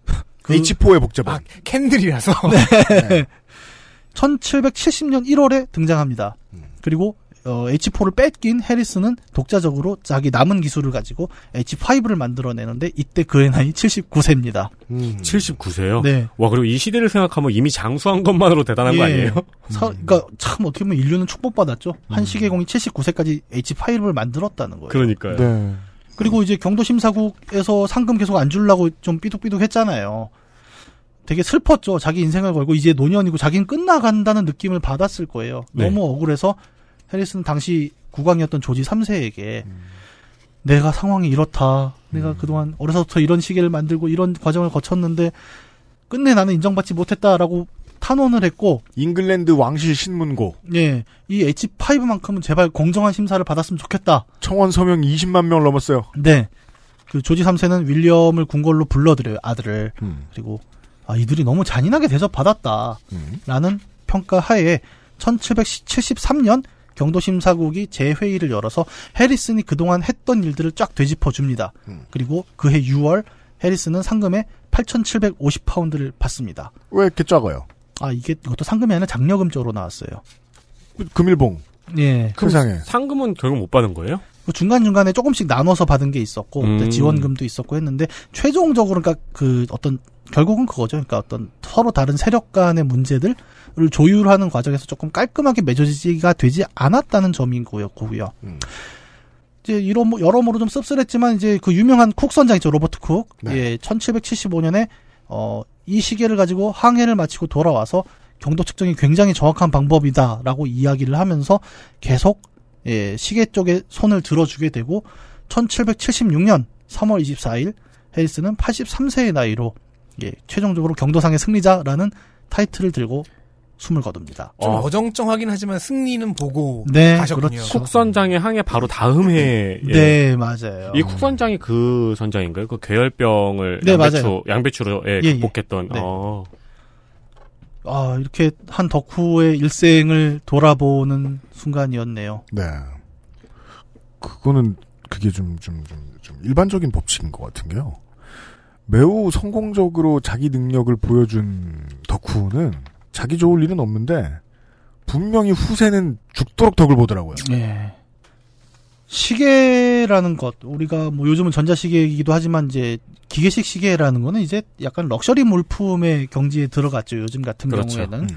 그 H4의 복제본. 아, 캔들이라서. 네. 1770년 1월에 등장합니다. 그리고 어, H4를 뺏긴 해리스는 독자적으로 자기 남은 기술을 가지고 H5를 만들어내는데 이때 그의 나이 79세입니다. 79세요? 네. 와, 그리고 이 시대를 생각하면 이미 장수한 것만으로 대단한 거 예. 아니에요? 사- 그러니까 참 어떻게 보면 인류는 축복받았죠. 한 시계공이 79세까지 H5를 만들었다는 거예요. 그러니까요. 네. 그리고 이제 경도 심사국에서 상금 계속 안 주려고 좀 삐둑삐둑 했잖아요. 되게 슬펐죠. 자기 인생을 걸고 이제 노년이고 자기는 끝나간다는 느낌을 받았을 거예요. 네. 너무 억울해서 해리스는 당시 국왕이었던 조지 3세에게 내가 상황이 이렇다. 내가 그동안 어려서부터 이런 시계를 만들고 이런 과정을 거쳤는데 끝내 나는 인정받지 못했다라고 탄원을 했고 잉글랜드 왕실 신문고. 예, 이 H5만큼은 제발 공정한 심사를 받았으면 좋겠다. 청원 서명 20만 명을 넘었어요. 네. 그 조지 3세는 윌리엄을 궁궐로 불러들여요, 아들을. 음. 그리고, 아, 이들이 너무 잔인하게 대접받았다. 라는 평가 하에 1773년 경도심사국이 재회의를 열어서 해리슨이 그동안 했던 일들을 쫙 되짚어 줍니다. 그리고 그해 6월 해리슨은 상금에 8,750파운드를 받습니다. 왜 이렇게 작아요? 아, 이게 이것도 상금이 아니라 장려금 쪽으로 나왔어요. 금일봉. 예. 세상에. 상금은 결국 못 받은 거예요? 그 중간 중간에 조금씩 나눠서 받은 게 있었고 음. 지원금도 있었고 했는데 최종적으로 그러니까 그 어떤 결국은 그거죠. 그러니까 어떤 서로 다른 세력 간의 문제들을 조율하는 과정에서 조금 깔끔하게 맺어지지가 되지 않았다는 점인 거였고요. 이제 이런 뭐 여러모로 좀 씁쓸했지만 이제 그 유명한 쿡 선장 있죠 로버트 쿡. 예, 1775년에 어 이 시계를 가지고 항해를 마치고 돌아와서 경도 측정이 굉장히 정확한 방법이다라고 이야기를 하면서 계속 예, 시계 쪽에 손을 들어주게 되고 1776년 3월 24일 해리스는 83세의 나이로 예, 최종적으로 경도상의 승리자라는 타이틀을 들고 숨을 거둡니다. 좀 어 정쩡하긴 하지만 승리는 보고 네, 가셨군요. 그렇죠. 쿡선장의 항해 바로 다음 해에 예. 네, 맞아요. 이 쿡선장이 그 선장인가요? 그 괴혈병을 네, 양배추 맞아요. 양배추로 예, 예, 예. 극복했던 네. 어. 아, 이렇게 한 덕후의 일생을 돌아보는 순간이었네요. 네. 그거는 그게 좀, 좀, 좀, 좀 일반적인 법칙인 것 같은 게요. 매우 성공적으로 자기 능력을 보여준 덕후는 자기 좋을 일은 없는데 분명히 후세는 죽도록 덕을 보더라고요. 예. 시계라는 것, 우리가 뭐 요즘은 전자시계이기도 하지만 이제 기계식 시계라는 거는 이제 약간 럭셔리 물품의 경지에 들어갔죠. 요즘 같은 그렇죠. 경우에는.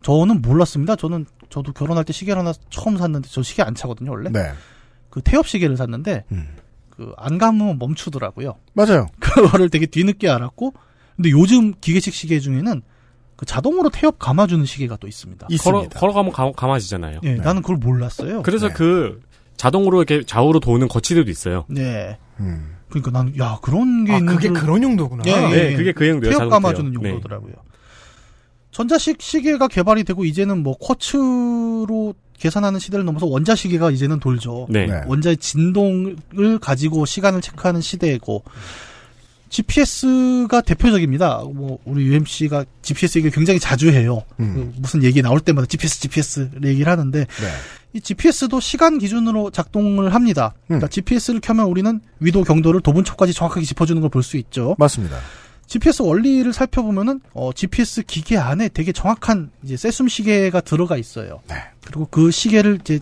저는 몰랐습니다. 저는 저도 결혼할 때 시계를 하나 처음 샀는데 저 시계 안 차거든요, 원래. 네. 그 태엽 시계를 샀는데 그 안 감으면 멈추더라고요. 맞아요. 그거를 되게 뒤늦게 알았고 근데 요즘 기계식 시계 중에는 그 자동으로 태엽 감아주는 시계가 또 있습니다. 걸어, 걸어 가면 감, 감아 지잖아요. 예, 나는 그걸 몰랐어요. 그래서 그 자동으로 이렇게 좌우로 도는 거치대도 있어요. 네. 그러니까 나는 야 그런 게 아, 있는 그게 줄- 그런 용도구나. 예, 예, 네, 예. 그게 그 용도예요, 태엽 자동 감아주는 태엽. 네. 용도더라고요. 전자식 시계가 개발이 되고 이제는 뭐 쿼츠로 계산하는 시대를 넘어서 원자 시계가 이제는 돌죠. 네. 네. 원자의 진동을 가지고 시간을 체크하는 시대고 GPS가 대표적입니다. 뭐 우리 UMC가 GPS 얘기를 굉장히 자주 해요. 그 무슨 얘기 나올 때마다 GPS, GPS 얘기를 하는데 이 GPS도 시간 기준으로 작동을 합니다. 그러니까 GPS를 켜면 우리는 위도 경도를 도분초까지 정확하게 짚어주는 걸 볼 수 있죠. 맞습니다. GPS 원리를 살펴보면은 어, GPS 기계 안에 되게 정확한 이제 세숨 시계가 들어가 있어요. 그리고 그 시계를 이제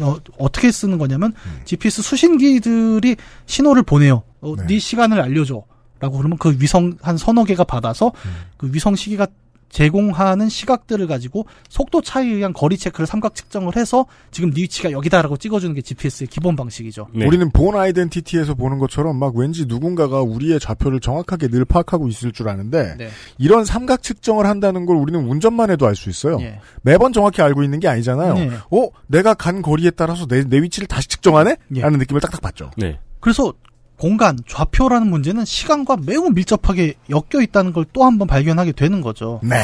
어, 떻게 쓰는 거냐면 GPS 수신기들이 신호를 보내요. 어, 네. 시간을 알려줘. 라고 그러면 그 위성 한 서너 개가 받아서 그 위성 시계가 제공하는 시각들을 가지고 속도 차이에 의한 거리 체크를 삼각 측정을 해서 지금 네 위치가 여기다라고 찍어주는 게 GPS의 기본 방식이죠. 우리는 본 아이덴티티에서 보는 것처럼 막 왠지 누군가가 우리의 좌표를 정확하게 늘 파악하고 있을 줄 아는데 네. 이런 삼각 측정을 한다는 걸 우리는 운전만 해도 알 수 있어요. 예. 매번 정확히 알고 있는 게 아니잖아요. 네. 어, 내가 간 거리에 따라서 내, 내 위치를 다시 측정하네? 예. 라는 느낌을 딱딱 받죠. 네. 그래서 공간, 좌표라는 문제는 시간과 매우 밀접하게 엮여 있다는 걸 또 한번 발견하게 되는 거죠. 네.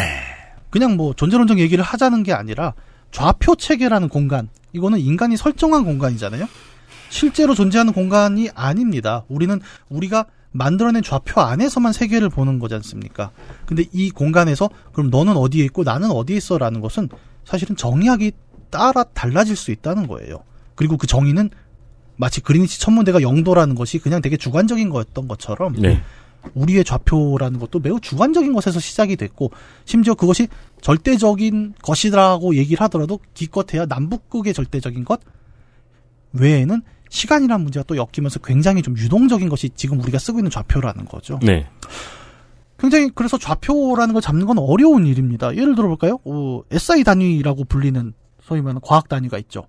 그냥 뭐 존재론적 얘기를 하자는 게 아니라 좌표 체계라는 공간, 이거는 인간이 설정한 공간이잖아요. 실제로 존재하는 공간이 아닙니다. 우리는 우리가 만들어낸 좌표 안에서만 세계를 보는 거지 않습니까? 근데 이 공간에서 그럼 너는 어디에 있고 나는 어디에 있어라는 것은 사실은 정의학이 따라 달라질 수 있다는 거예요. 그리고 그 정의는 마치 그리니치 천문대가 영도라는 것이 그냥 되게 주관적인 거였던 것처럼 네. 우리의 좌표라는 것도 매우 주관적인 것에서 시작이 됐고 심지어 그것이 절대적인 것이라고 얘기를 하더라도 기껏해야 남북극의 절대적인 것 외에는 시간이라는 문제가 또 엮이면서 굉장히 좀 유동적인 것이 지금 우리가 쓰고 있는 좌표라는 거죠. 네. 굉장히 그래서 좌표라는 걸 잡는 건 어려운 일입니다. 예를 들어볼까요? 어, SI 단위라고 불리는 소위 말하는 과학 단위가 있죠.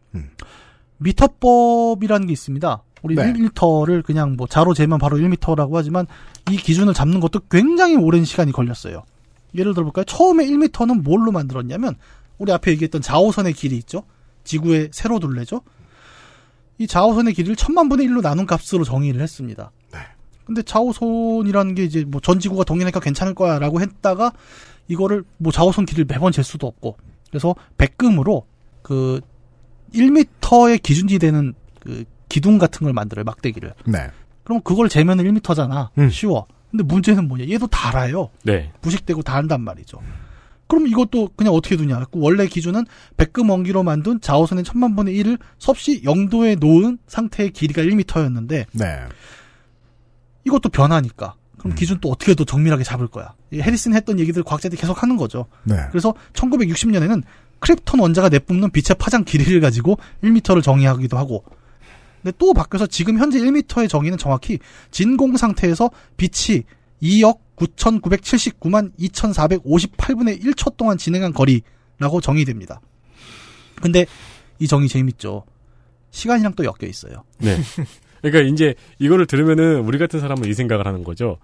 미터법이라는 게 있습니다. 우리 네. 1미터를 그냥 뭐 자로 재면 바로 1미터라고 하지만 이 기준을 잡는 것도 굉장히 오랜 시간이 걸렸어요. 예를 들어볼까요? 처음에 1미터는 뭘로 만들었냐면 우리 앞에 얘기했던 자오선의 길이 있죠. 지구의 세로 둘레죠. 이 자오선의 길이를 천만 분의 1로 나눈 값으로 정의를 했습니다. 근데 자오선이라는 게 이제 뭐 전 지구가 동일하니까 괜찮을 거야라고 했다가 이거를 뭐 자오선 길이를 매번 잴 수도 없고 그래서 백금으로 그 1m의 기준지 되는 그 기둥 같은 걸 만들어요 막대기를. 네. 그럼 그걸 재면 1m잖아. 쉬워. 근데 문제는 뭐냐? 얘도 달아요. 네. 부식되고 다른단 말이죠. 그럼 이것도 그냥 어떻게 두냐? 원래 기준은 백금 원기로 만든 자오선의 천만 분의 1을 섭씨 영도에 놓은 상태의 길이가 1m였는데 네. 이것도 변하니까. 그럼 음. 기준 또 어떻게 더 정밀하게 잡을 거야. 이 해리슨 했던 얘기들 과학자들이 계속 하는 거죠. 네. 그래서 1960년에는 크립톤 원자가 내뿜는 빛의 파장 길이를 가지고 1m를 정의하기도 하고 근데 또 바뀌어서 지금 현재 1m의 정의는 정확히 진공 상태에서 빛이 2억 9,979만 2,458분의 1초 동안 진행한 거리라고 정의됩니다. 근데 이 정의 재밌죠. 시간이랑 또 엮여 있어요. 네. 그러니까 이제 이거를 들으면은 우리 같은 사람은 이 생각을 하는 거죠.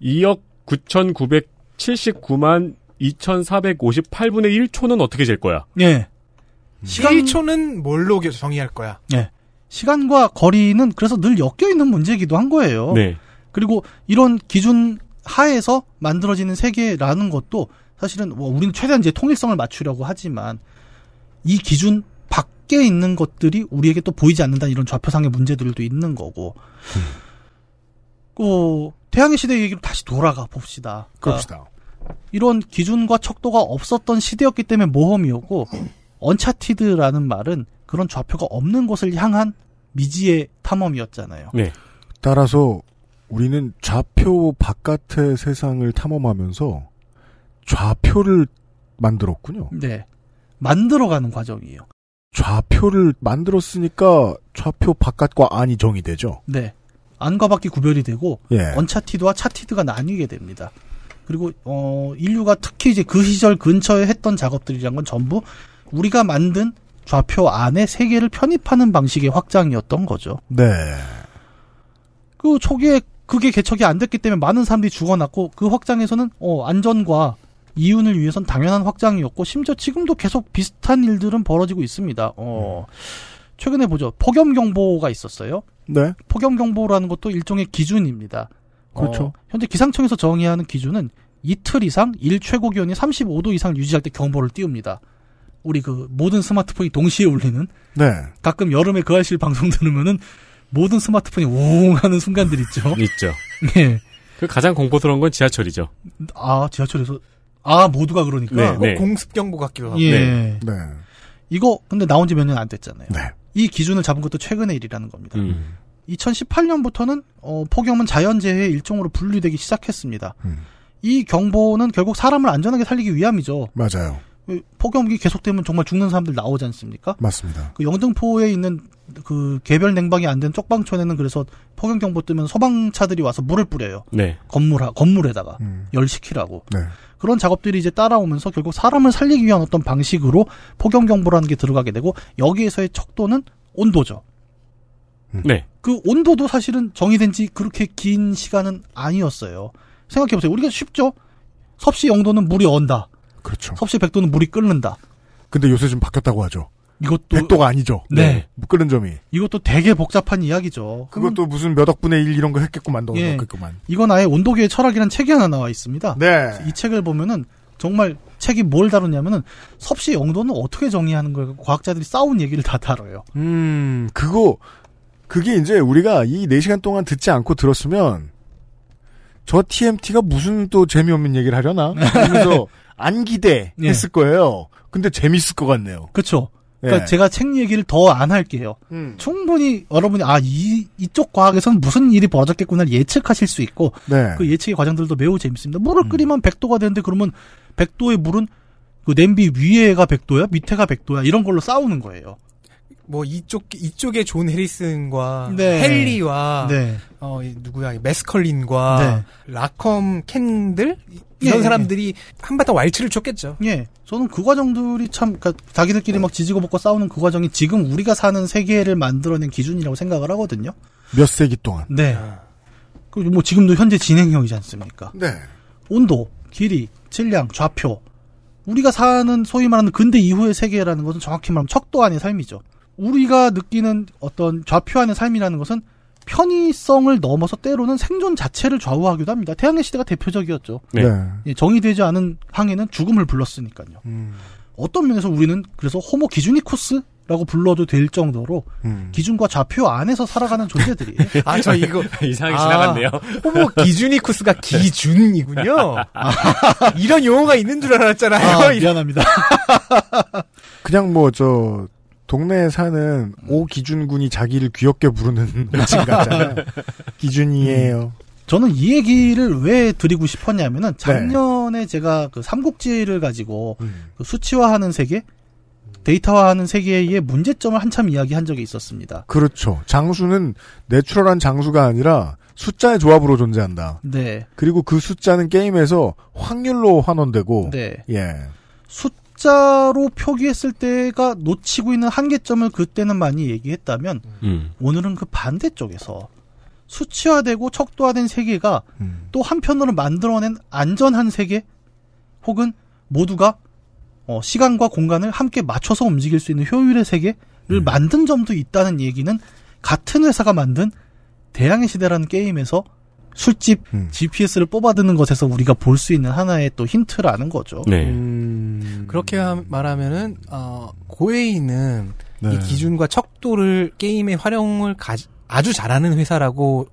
2억 9,979만 2,458분의 1초는 어떻게 잴 거야? 예. 시간 1초는 뭘로 정의할 거야? 예. 시간과 거리는 그래서 늘 엮여 있는 문제이기도 한 거예요. 네. 그리고 이런 기준 하에서 만들어지는 세계라는 것도 사실은 뭐 우리는 최대한 이제 통일성을 맞추려고 하지만 이 기준 밖에 있는 것들이 우리에게 또 보이지 않는다는 이런 좌표상의 문제들도 있는 거고. 그 태양의 시대 얘기로 다시 돌아가 봅시다. 그러니까 그럽시다. 이런 기준과 척도가 없었던 시대였기 때문에 모험이었고 uncharted라는 말은 그런 좌표가 없는 곳을 향한 미지의 탐험이었잖아요. 네. 따라서 우리는 좌표 바깥의 세상을 탐험하면서 좌표를 만들었군요. 네. 만들어가는 과정이에요. 좌표를 만들었으니까 좌표 바깥과 안이 정의되죠. 네. 안과 밖이 구별이 되고 예. 언차티드와 차티드가 나뉘게 됩니다. 그리고 어 인류가 특히 이제 그 시절 근처에 했던 작업들이란 건 전부 우리가 만든 좌표 안에 세계를 편입하는 방식의 확장이었던 거죠. 네. 그 초기에 그게 개척이 안 됐기 때문에 많은 사람들이 죽어났고 그 확장에서는 어, 안전과 이윤을 위해선 당연한 확장이었고 심지어 지금도 계속 비슷한 일들은 벌어지고 있습니다. 어, 최근에 보죠. 폭염 경보가 있었어요. 네. 폭염 경보라는 것도 일종의 기준입니다. 그렇죠. 어, 현재 기상청에서 정의하는 기준은 이틀 이상 일 최고 기온이 35도 이상 유지할 때 경보를 띄웁니다. 우리 그 모든 스마트폰이 동시에 울리는 네. 가끔 여름에 그 알실 방송 들으면은 모든 스마트폰이 우웅 하는 순간들 있죠. 있죠. 네. 그 가장 공포스러운 건 지하철이죠. 아, 지하철에서 아, 모두가 그러니까. 네, 뭐 네. 공습 경보 같기도 하고. 예. 네. 네. 이거 근데 나온 지 몇 년 안 됐잖아요. 네. 이 기준을 잡은 것도 최근의 일이라는 겁니다. 음. 2018년부터는 어, 폭염은 자연재해의 일종으로 분류되기 시작했습니다. 음. 이 경보는 결국 사람을 안전하게 살리기 위함이죠. 맞아요. 그 폭염이 계속되면 정말 죽는 사람들 나오지 않습니까? 맞습니다. 그 영등포에 있는 그 개별 냉방이 안 된 쪽방촌에는 그래서 폭염 경보 뜨면 소방차들이 와서 물을 뿌려요. 네. 건물 건물에다가 음. 열시키라고. 네. 그런 작업들이 이제 따라오면서 결국 사람을 살리기 위한 어떤 방식으로 폭염 경보라는 게 들어가게 되고 여기에서의 척도는 온도죠. 네. 그 온도도 사실은 정의된 지 그렇게 긴 시간은 아니었어요. 생각해보세요. 우리가 쉽죠? 섭씨 0도는 물이 언다. 그렇죠. 섭씨 100도는 물이 끓는다. 근데 요새 좀 바뀌었다고 하죠. 이것도 100도가 아니죠. 네. 끓는 점이. 이것도 되게 복잡한 이야기죠. 그것도 무슨 몇 억분의 1 이런 거 했겠구만, 너 예. 했겠구만. 이건 아예 온도계의 철학이라는 책이 하나 나와 있습니다. 네. 이 책을 보면은 정말 책이 뭘 다루냐면은 섭씨 0도는 어떻게 정의하는 거예요. 과학자들이 싸운 얘기를 다 다뤄요. 음, 그거, 그게 이제 우리가 이 4시간 동안 듣지 않고 들었으면, 저 TMT가 무슨 또 재미없는 얘기를 하려나? 그러면서 안 기대 예. 했을 거예요. 근데 재밌을 것 같네요. 그렇죠. 그러니까 예. 제가 책 얘기를 더 안 할게요. 음. 충분히 여러분이 아 이 이쪽 과학에서는 무슨 일이 벌어졌겠구나를 예측하실 수 있고 네. 그 예측의 과정들도 매우 재밌습니다. 물을 끓이면 100도가 되는데 그러면 100도의 물은 그 냄비 위에가 100도야, 밑에가 100도야 이런 걸로 싸우는 거예요. 뭐 이쪽 이쪽에 존 해리슨과 네. 헨리와 네. 어이 누구야 이 매스켈린과 라컴 캔들 이런 예, 사람들이 한바탕 왈츠를 췄겠죠. 예. 저는 그 과정들이 참, 그니까, 자기들끼리 막 지지고 볶고 싸우는 그 과정이 지금 우리가 사는 세계를 만들어낸 기준이라고 생각을 하거든요. 몇 세기 동안. 네. 그리고 뭐 지금도 현재 진행형이지 않습니까? 네. 온도, 길이, 질량, 좌표. 우리가 사는 소위 말하는 근대 이후의 세계라는 것은 정확히 말하면 척도 안의 삶이죠. 우리가 느끼는 어떤 좌표 안의 삶이라는 것은 편의성을 넘어서 때로는 생존 자체를 좌우하기도 합니다. 태양의 시대가 대표적이었죠. 네. 예, 정의되지 않은 항해는 죽음을 불렀으니까요. 음. 어떤 면에서 우리는 그래서 호모 기준이쿠스라고 불러도 될 정도로 음. 기준과 좌표 안에서 살아가는 존재들이에요. 아 저 이거 이상하게 아, 지나갔네요. 호모 기준이쿠스가 기준이군요. 이런 용어가 있는 줄 알았잖아요. 아, 미안합니다. 그냥 뭐, 저, 동네에 사는 오 기준군이 자기를 귀엽게 부르는 매칭 같잖아요. 기준이에요. 저는 이 얘기를 왜 드리고 싶었냐면은 작년에 제가 그 삼국지를 가지고 그 수치화하는 세계, 데이터화하는 세계의 문제점을 한참 이야기한 적이 있었습니다. 그렇죠. 장수는 내추럴한 장수가 아니라 숫자의 조합으로 존재한다. 네. 그리고 그 숫자는 게임에서 확률로 환원되고, 네. 예. 숫 자로 표기했을 때가 놓치고 있는 한계점을 그때는 많이 얘기했다면 음. 오늘은 그 반대쪽에서 수치화되고 척도화된 세계가 또 한편으로 만들어낸 안전한 세계 혹은 모두가 어, 시간과 공간을 함께 맞춰서 움직일 수 있는 효율의 세계를 만든 점도 있다는 얘기는 같은 회사가 만든 대항해 시대라는 게임에서 술집 GPS를 뽑아드는 것에서 우리가 볼 수 있는 하나의 또 힌트라는 거죠. 네. 음. 그렇게 하- 말하면은 어, 고에이는 네. 이 기준과 척도를 게임에 활용을 가- 아주 잘하는 회사라고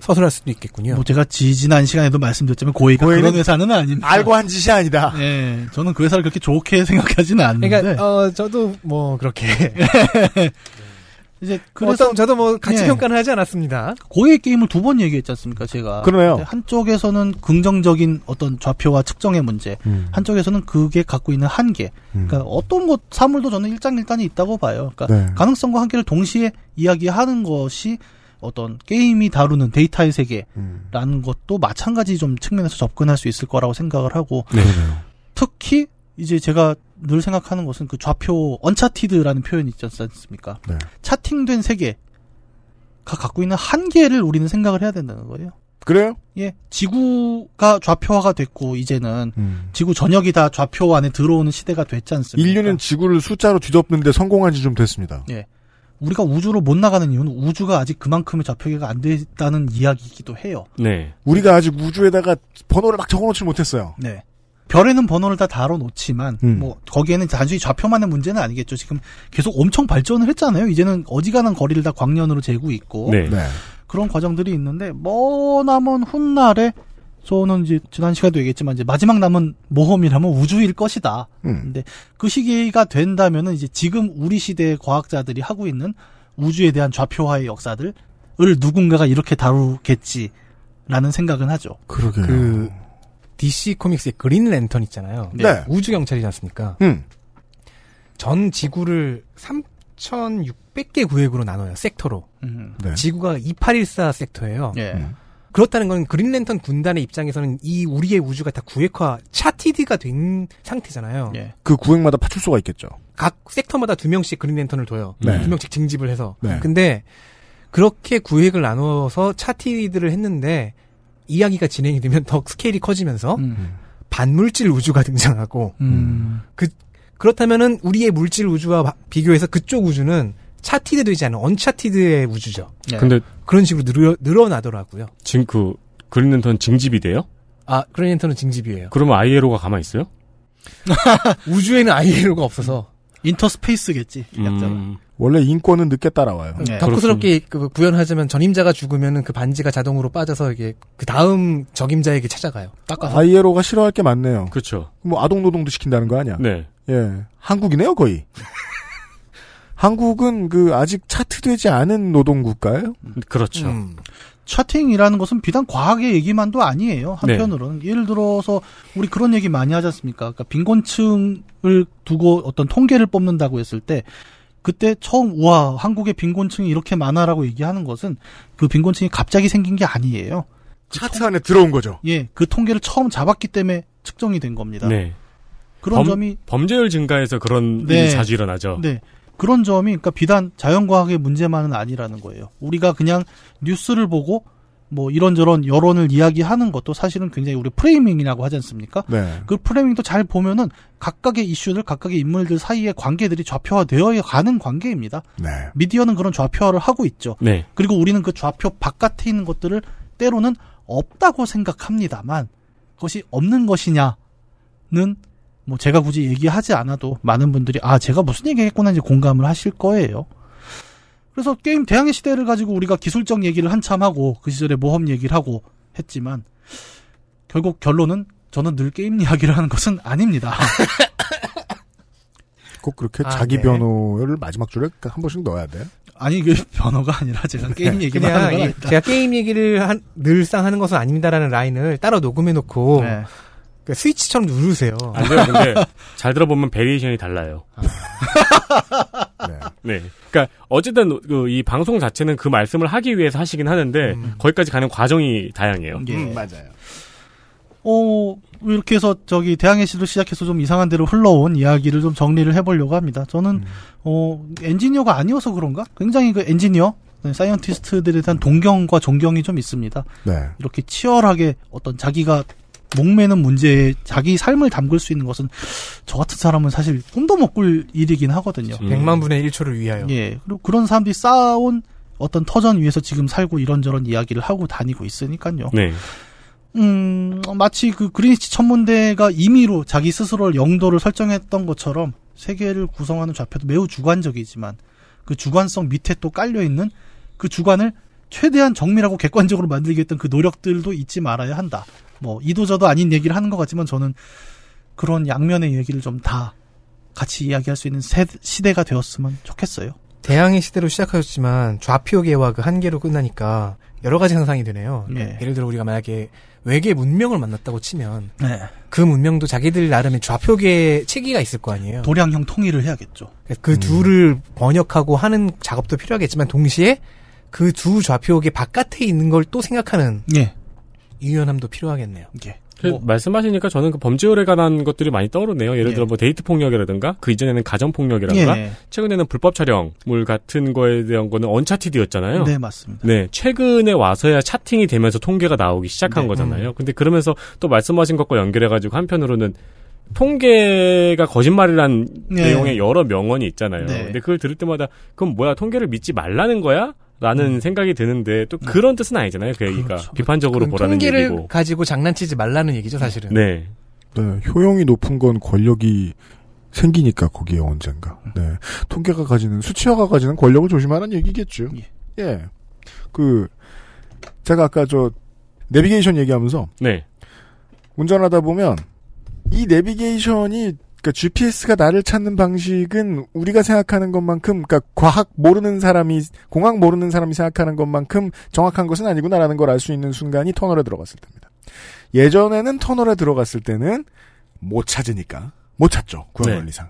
서술할 수도 있겠군요. 뭐 제가 지지난 시간에도 말씀드렸지만 고에이는 그런 회사는 아닙니다. 알고 한 짓이 아니다. 네, 저는 그 회사를 그렇게 좋게 생각하지는 않는데. 그러니까 어 저도 뭐 그렇게 이제 그래서 어떤 저도 뭐 같이 예. 평가는 하지 않았습니다. 고의 게임을 두 번 얘기했지 않습니까, 제가. 그러네요. 한쪽에서는 긍정적인 어떤 좌표와 측정의 문제, 음. 한쪽에서는 그게 갖고 있는 한계. 그러니까 어떤 것 사물도 저는 일장일단이 있다고 봐요. 그러니까 네. 가능성과 한계를 동시에 이야기하는 것이 어떤 게임이 다루는 데이터의 세계라는 음. 것도 마찬가지 좀 측면에서 접근할 수 있을 거라고 생각을 하고 네. 특히 이제 제가 늘 생각하는 것은 그 좌표 언차티드라는 표현이 있지 않습니까? 네. 차팅된 세계가 갖고 있는 한계를 우리는 생각을 해야 된다는 거예요. 그래요? 예. 지구가 좌표화가 됐고 이제는 음. 지구 전역이 다 좌표 안에 들어오는 시대가 됐지 않습니까? 인류는 지구를 숫자로 뒤덮는데 성공한 지 좀 됐습니다. 예. 우리가 우주로 못 나가는 이유는 우주가 아직 그만큼의 좌표계가 안 됐다는 이야기이기도 해요. 네. 우리가 아직 우주에다가 번호를 막 적어놓지 못했어요. 네. 별에는 번호를 다 달아놓지만 음. 뭐 거기에는 단순히 좌표만의 문제는 아니겠죠. 지금 계속 엄청 발전을 했잖아요. 이제는 어지간한 거리를 다 광년으로 재고 있고 네. 그런 과정들이 있는데 뭐 남은 훗날에 저는 이제 지난 시간에도 얘기했지만 이제 마지막 남은 모험이라면 우주일 것이다. 음. 근데 그 시기가 된다면은 이제 지금 우리 시대의 과학자들이 하고 있는 우주에 대한 좌표화의 역사들을 누군가가 이렇게 다루겠지라는 생각은 하죠. 그러게요. 그 DC 코믹스의 그린 랜턴 있잖아요. 네. 우주 경찰이지 않습니까? 음. 전 지구를 3,600개 구획으로 나눠요. 섹터로. 음. 네. 지구가 2814 섹터예요. 예. 그렇다는 건 그린랜턴 군단의 입장에서는 이 우리의 우주가 다 구획화, 차티드가 된 상태잖아요. 예. 그 구획마다 파출소가 있겠죠. 각 섹터마다 두 명씩 그린랜턴을 둬요. 네. 두 명씩 징집을 해서. 네. 근데 그렇게 구획을 나누어서 차티드를 했는데 이야기가 진행이 되면 더 스케일이 커지면서 음. 반물질 우주가 등장하고 음. 그 그렇다면은 우리의 물질 우주와 바- 비교해서 그쪽 우주는 차티드 되지 않은 언차티드의 우주죠. 예. 근데 그런 식으로 늘어, 늘어나더라고요. 지금 그 그린랜턴 징집이 돼요? 아, 그린랜턴은 징집이에요. 그러면 ILO가 가만히 있어요? 우주에는 ILO가 없어서 인터스페이스겠지. 약자가. 음, 원래 인권은 늦게 따라와요. 네. 덕후스럽게 그 구현하자면 전임자가 죽으면은 그 반지가 자동으로 빠져서 이게 그 다음 적임자에게 찾아가요. 닦아서. 아이에로가 싫어할 게 많네요. 그렇죠. 뭐 아동 노동도 시킨다는 거 아니야? 네. 예. 한국이네요, 거의. 한국은 그 아직 차트되지 않은 노동 국가예요? 그렇죠. 음. 차팅이라는 것은 비단 과학의 얘기만도 아니에요. 네. 한편으로는 예를 들어서 우리 그런 얘기 많이 하지 않습니까? 그러니까 빈곤층을 두고 어떤 통계를 뽑는다고 했을 때 그때 처음 우와 한국의 빈곤층이 이렇게 많아라고 얘기하는 것은 그 빈곤층이 갑자기 생긴 게 아니에요. 차트 안에 들어온 거죠. 예, 그 통계를 처음 잡았기 때문에 측정이 된 겁니다. 네. 그런 범, 점이 범죄율 증가해서 그런 네. 일이 자주 일어나죠. 네. 그런 점이 그러니까 비단 자연과학의 문제만은 아니라는 거예요. 우리가 그냥 뉴스를 보고 뭐 이런저런 여론을 이야기하는 것도 사실은 굉장히 우리 프레이밍이라고 하지 않습니까? 네. 그 프레이밍도 잘 보면은 각각의 이슈들, 각각의 인물들 사이의 관계들이 좌표화되어 가는 관계입니다. 네. 미디어는 그런 좌표화를 하고 있죠. 네. 그리고 우리는 그 좌표 바깥에 있는 것들을 때로는 없다고 생각합니다만 그것이 없는 것이냐는 뭐 제가 굳이 얘기하지 않아도 많은 분들이 아 제가 무슨 얘기했구나 이제 공감을 하실 거예요. 그래서 게임 대항해 시대를 가지고 우리가 기술적 얘기를 한참 하고 그 시절에 모험 얘기를 하고 했지만 결국 결론은 저는 늘 게임 이야기를 하는 것은 아닙니다. 꼭 그렇게 아, 자기 네. 변호를 마지막 줄에 한 번씩 넣어야 돼요? 아니 그 변호가 아니라 제가 게임 얘기만 하는 건 이- 아니다. 제가 게임 얘기를 한, 늘상 하는 것은 아닙니다라는 라인을 따로 녹음해 놓고 네. 그 스위치처럼 누르세요. 안 돼요. 근데 잘 들어보면 variation이 달라요. 네. 네. 그러니까 어쨌든 그 이 방송 자체는 그 말씀을 하기 위해서 하시긴 하는데 거기까지 가는 과정이 다양해요. 예. 음, 맞아요. 어, 이렇게 해서 저기 대항해 시대를 시작해서 좀 이상한 데로 흘러온 이야기를 좀 정리를 해보려고 합니다. 저는, 어, 엔지니어가 아니어서 그런가? 굉장히 그 엔지니어, 네, scientist들에 대한 동경과 존경이 좀 있습니다. 네. 이렇게 치열하게 어떤 자기가 목매는 문제에 자기 삶을 담글 수 있는 것은 저 같은 사람은 사실 꿈도 못 꿀 일이긴 하거든요. 음. 100만 분의 1초를 위하여. 예. 그리고 그런 사람들이 쌓아온 어떤 터전 위에서 지금 살고 이런저런 이야기를 하고 다니고 있으니까요. 네. 음, 마치 그 그리니치 천문대가 임의로 자기 스스로를 영도를 설정했던 것처럼 세계를 구성하는 좌표도 매우 주관적이지만 그 주관성 밑에 또 깔려있는 그 주관을 최대한 정밀하고 객관적으로 만들기 했던 그 노력들도 잊지 말아야 한다. 뭐, 이도저도 아닌 얘기를 하는 것 같지만 저는 그런 양면의 얘기를 좀 다 같이 이야기할 수 있는 세- 시대가 되었으면 좋겠어요. 대항해 시대로 시작하셨지만 좌표계와 그 한계로 끝나니까 여러 가지 상상이 되네요. 예. 예를 들어 우리가 만약에 외계 문명을 만났다고 치면 네. 그 문명도 자기들 나름의 좌표계 체계가 있을 거 아니에요. 도량형 통일을 해야겠죠. 그 둘을 번역하고 하는 작업도 필요하겠지만 동시에 그 두 좌표계 바깥에 있는 걸 또 생각하는 예. 유연함도 필요하겠네요. 예. 그 말씀하시니까 저는 그 범죄율에 관한 것들이 많이 떠오르네요. 예를 들어 뭐 데이트 폭력이라든가 그 이전에는 가정 폭력이라든가 예. 최근에는 불법 촬영물 같은 거에 대한 거는 언차티드였잖아요. 네, 맞습니다. 네, 최근에 와서야 차팅이 되면서 통계가 나오기 시작한 네. 거잖아요. 근데 그러면서 또 말씀하신 것과 연결해가지고 한편으로는 통계가 거짓말이란 네. 내용의 여러 명언이 있잖아요. 네. 근데 그걸 들을 때마다 그럼 뭐야 통계를 믿지 말라는 거야? 라는 음. 생각이 드는데 또 그런 뜻은 아니잖아요. 그 얘기가 비판적으로 그건 보라는 통계를 얘기고. 가지고 장난치지 말라는 얘기죠, 사실은. 네. 네, 효용이 높은 건 권력이 생기니까 거기에 언젠가. 네. 통계가 가지는 수치화가 가지는 권력을 조심하라는 얘기겠죠. 예. 그 제가 아까 저 내비게이션 얘기하면서 네. 운전하다 보면 이 내비게이션이 그러니까 GPS가 나를 찾는 방식은 우리가 생각하는 것만큼 그러니까 과학 모르는 사람이 공학 모르는 사람이 생각하는 것만큼 정확한 것은 아니구나라는 걸 알 수 있는 순간이 터널에 들어갔을 때입니다. 예전에는 터널에 들어갔을 때는 못 찾으니까 못 찾죠. 구한 네. 원리상.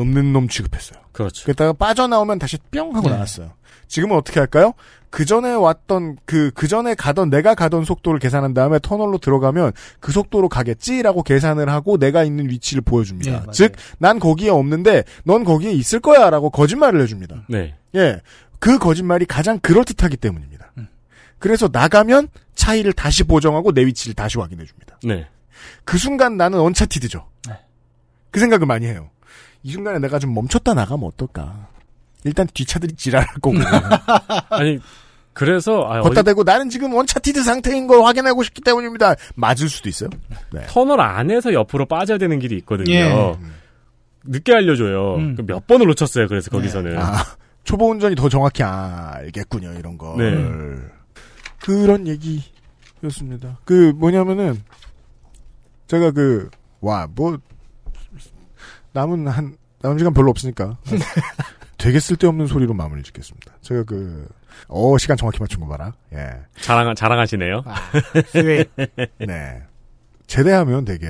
없는 놈 취급했어요. 그렇죠. 그랬다가 빠져나오면 다시 뿅 하고 네. 나왔어요. 지금은 어떻게 할까요? 그 전에 왔던 그 그 전에 가던 내가 가던 속도를 계산한 다음에 터널로 들어가면 그 속도로 가겠지라고 계산을 하고 내가 있는 위치를 보여줍니다. 예, 맞아요. 즉난 거기에 없는데 넌 거기에 있을 거야 라고 거짓말을 해줍니다. 네. 예, 그 거짓말이 가장 그럴 듯하기 때문입니다. 음. 그래서 나가면 차이를 다시 보정하고 내 위치를 다시 확인해 줍니다. 네. 그 순간 나는 언차티드죠. 그 생각을 많이 해요. 이 순간에 내가 좀 멈췄다 나가면 어떨까? 일단 뒷차들이 지랄할 거고. 아니 그래서 아, 걷다 어디- 대고 나는 지금 원차 티드 상태인 걸 확인하고 싶기 때문입니다. 맞을 수도 있어요. 네. 터널 안에서 옆으로 빠져야 되는 길이 있거든요. 예. 늦게 알려줘요. 음. 그몇 번을 놓쳤어요. 그래서 거기서는. 아, 초보 운전이 더 정확히 알겠군요, 이런 걸. 네. 그런 얘기였습니다. 그, 뭐냐면은, 제가 그, 와, 뭐, 남은 한, 남은 시간 별로 없으니까. 되게 쓸데없는 소리로 마무리 짓겠습니다. 제가 그, 어, 시간 정확히 맞춘 거 봐라. 예. 자랑 자랑하시네요. 네. 제대하면 되게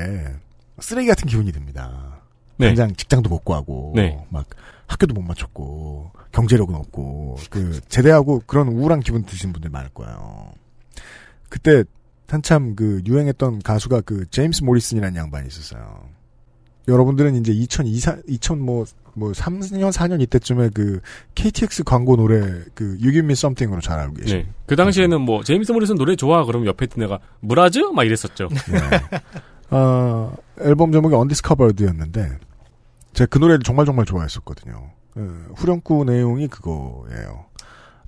쓰레기 같은 기분이 듭니다. 네. 당장 직장도 못 구하고, 네. 막 학교도 못 맞췄고, 경제력은 없고, 그 제대하고 그런 우울한 기분 드시는 분들 많을 거예요. 그때 한참 그 유행했던 가수가 그 제임스 모리슨이라는 양반이 있었어요. 여러분들은 이제 2002, 2000 뭐, 뭐 3년, 4년 이때쯤에 그 KTX 광고 노래 그 You Give Me Something으로 잘 알고 계시죠. 네. 그 당시에는 뭐 제임스 모리슨 노래 좋아 그러면 옆에 있던 애가 므라즈 막 이랬었죠. 아, 앨범 제목이 Undiscovered였는데, 제가 그 노래를 정말 정말 좋아했었거든요. 그 후렴구 내용이 그거예요.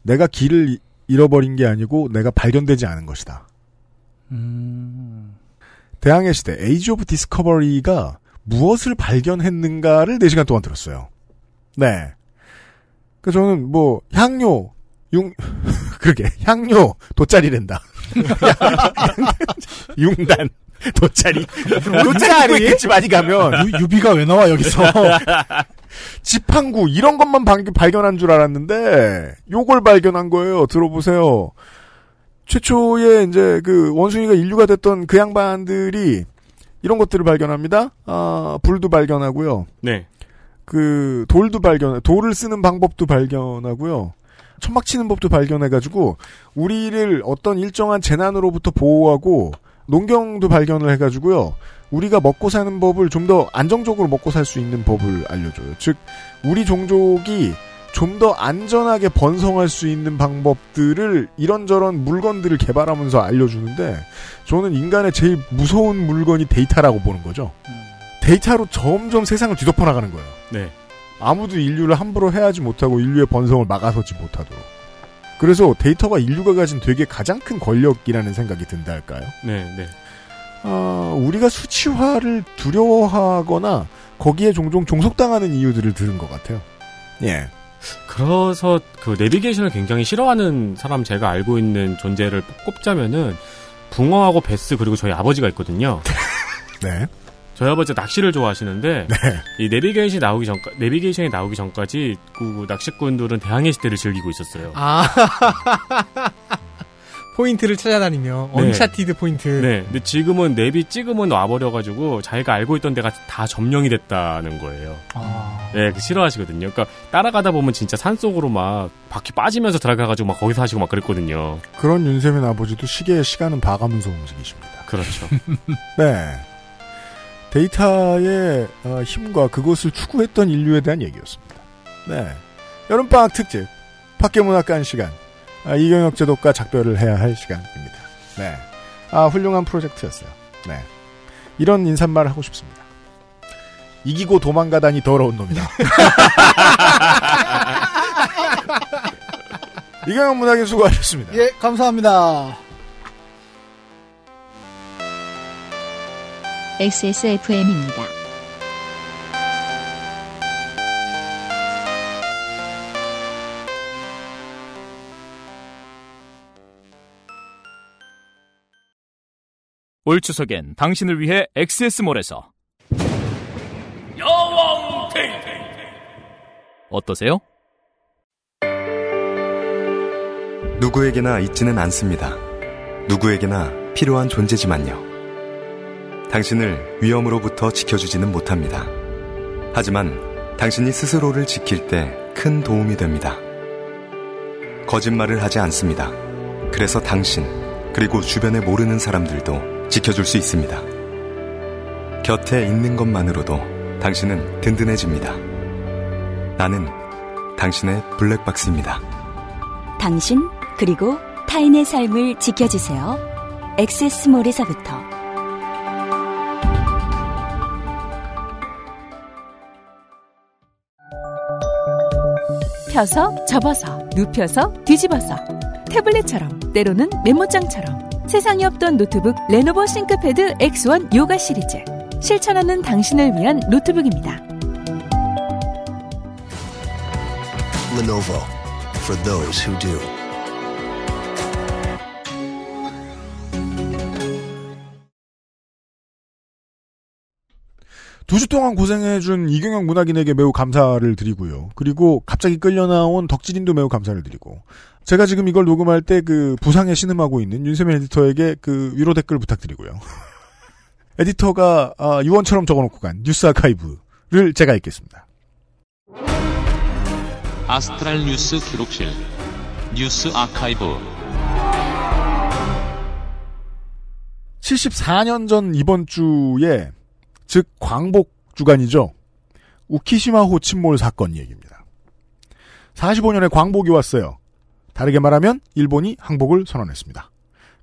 내가 길을 이- 잃어버린 게 아니고 내가 발견되지 않은 것이다. 음. 대항해 시대, Age of Discovery가 무엇을 발견했는가를 4시간 동안 들었어요. 네. 그 저는 뭐, 향료, 융, 그러게, 향료, 돗자리랜다. 융단, 돗자리. 돗자리 있겠지, 많이 가면. 유, 유비가 왜 나와 여기서? 지팡구, 이런 것만 방- 발견한 줄 알았는데, 요걸 발견한 거예요. 들어보세요. 최초의 이제 그 원숭이가 인류가 됐던 그 양반들이 이런 것들을 발견합니다. 아, 불도 발견하고요. 네. 그 돌도 발견, 돌을 쓰는 방법도 발견하고요. 천막 치는 법도 발견해가지고 우리를 어떤 일정한 재난으로부터 보호하고 농경도 발견을 해가지고요. 우리가 먹고 사는 법을 좀 더 안정적으로 먹고 살 수 있는 법을 알려줘요. 즉 우리 종족이 좀 더 안전하게 번성할 수 있는 방법들을 이런저런 물건들을 개발하면서 알려주는데 저는 인간의 제일 무서운 물건이 데이터라고 보는 거죠. 데이터로 점점 세상을 뒤덮어 나가는 거예요. 네. 아무도 인류를 함부로 해하지 못하고 인류의 번성을 막아서지 못하도록. 그래서 데이터가 인류가 가진 되게 가장 큰 권력이라는 생각이 든다 할까요? 네, 네. 아, 우리가 수치화를 두려워하거나 거기에 종종 종속당하는 이유들을 들은 것 같아요. 예. 그래서 그 내비게이션을 굉장히 싫어하는 사람 제가 알고 있는 존재를 꼽자면은 붕어하고 배스 그리고 저희 아버지가 있거든요. 네. 저희 아버지가 낚시를 좋아하시는데 이 내비게이션이 나오기 전 내비게이션이 나오기 전까지 그 낚시꾼들은 대항해 시대를 즐기고 있었어요. 아. 포인트를 찾아다니며 네. uncharted 포인트. 네. 근데 지금은 내비 찍으면 와버려가지고 자기가 알고 있던 데가 다 점령이 됐다는 거예요. 아. 네, 그 싫어하시거든요. 그러니까 따라가다 보면 진짜 산 속으로 막 바퀴 빠지면서 들어가가지고 막 거기서 하시고 막 그랬거든요. 그런 윤세민 아버지도 시계의 시간은 봐가면서 움직이십니다. 그렇죠. 네. 데이터의 어, 힘과 그것을 추구했던 인류에 대한 얘기였습니다. 네. 여름방학 특집 밖에 문학관 시간 아, 이경혁 제독과 작별을 해야 할 시간입니다. 네. 아 훌륭한 프로젝트였어요. 네. 이런 인사말을 하고 싶습니다. 이기고 도망가다니 더러운 놈이다. 이경혁 문학인 수고하셨습니다. 예, 감사합니다. XSFM입니다. 올 추석엔 당신을 위해 엑세스몰에서 야왕 테이프 어떠세요? 누구에게나 있지는 않습니다. 누구에게나 필요한 존재지만요. 당신을 위험으로부터 지켜주지는 못합니다. 하지만 당신이 스스로를 지킬 때 큰 도움이 됩니다. 거짓말을 하지 않습니다. 그래서 당신, 그리고 주변에 모르는 사람들도 지켜줄 수 있습니다. 곁에 있는 것만으로도 당신은 든든해집니다. 나는 당신의 블랙박스입니다. 당신 그리고 타인의 삶을 지켜주세요. 엑세스몰에서부터 펴서 접어서 눕혀서 뒤집어서 태블릿처럼 때로는 메모장처럼 세상에 없던 노트북 레노버 싱크패드 X1 요가 시리즈 실천하는 당신을 위한 노트북입니다. Lenovo for those who do. 두 주 동안 고생해준 이경영 문학인에게 매우 감사를 드리고요. 그리고 갑자기 끌려 나온 덕질인도 매우 감사를 드리고 제가 지금 이걸 녹음할 때 그 부상에 신음하고 있는 윤세민 에디터에게 그 위로 댓글 부탁드리고요. 에디터가 아, 유언처럼 적어놓고 간 뉴스 아카이브를 제가 읽겠습니다. 아스트랄 뉴스 기록실 뉴스 아카이브 74년 전 이번 주에 즉 광복 주간이죠. 우키시마호 침몰 사건 얘기입니다. 45년에 광복이 왔어요. 다르게 말하면 일본이 항복을 선언했습니다.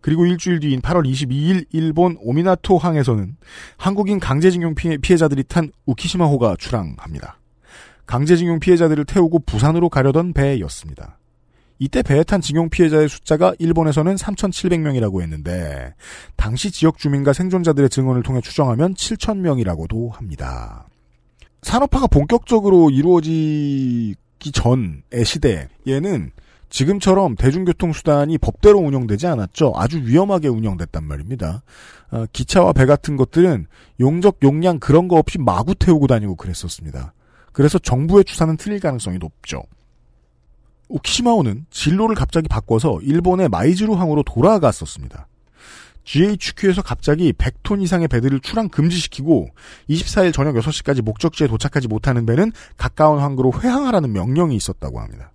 그리고 일주일 뒤인 8월 22일 일본 오미나토 항에서는 한국인 강제징용 피해, 피해자들이 탄 우키시마호가 출항합니다. 강제징용 피해자들을 태우고 부산으로 가려던 배였습니다. 이때 배에 탄 징용 피해자의 숫자가 일본에서는 3,700명이라고 했는데 당시 지역 주민과 생존자들의 증언을 통해 추정하면 7,000명이라고도 합니다. 산업화가 본격적으로 이루어지기 전의 시대에는 지금처럼 대중교통수단이 법대로 운영되지 않았죠. 아주 위험하게 운영됐단 말입니다. 어, 기차와 배 같은 것들은 용적, 용량 그런 거 없이 마구 태우고 다니고 그랬었습니다. 그래서 정부의 추산은 틀릴 가능성이 높죠. 오키시마호는 진로를 갑자기 바꿔서 일본의 마이즈루항으로 돌아갔었습니다. GHQ에서 갑자기 100톤 이상의 배들을 출항 금지시키고 24일 저녁 6시까지 목적지에 도착하지 못하는 배는 가까운 항구로 회항하라는 명령이 있었다고 합니다.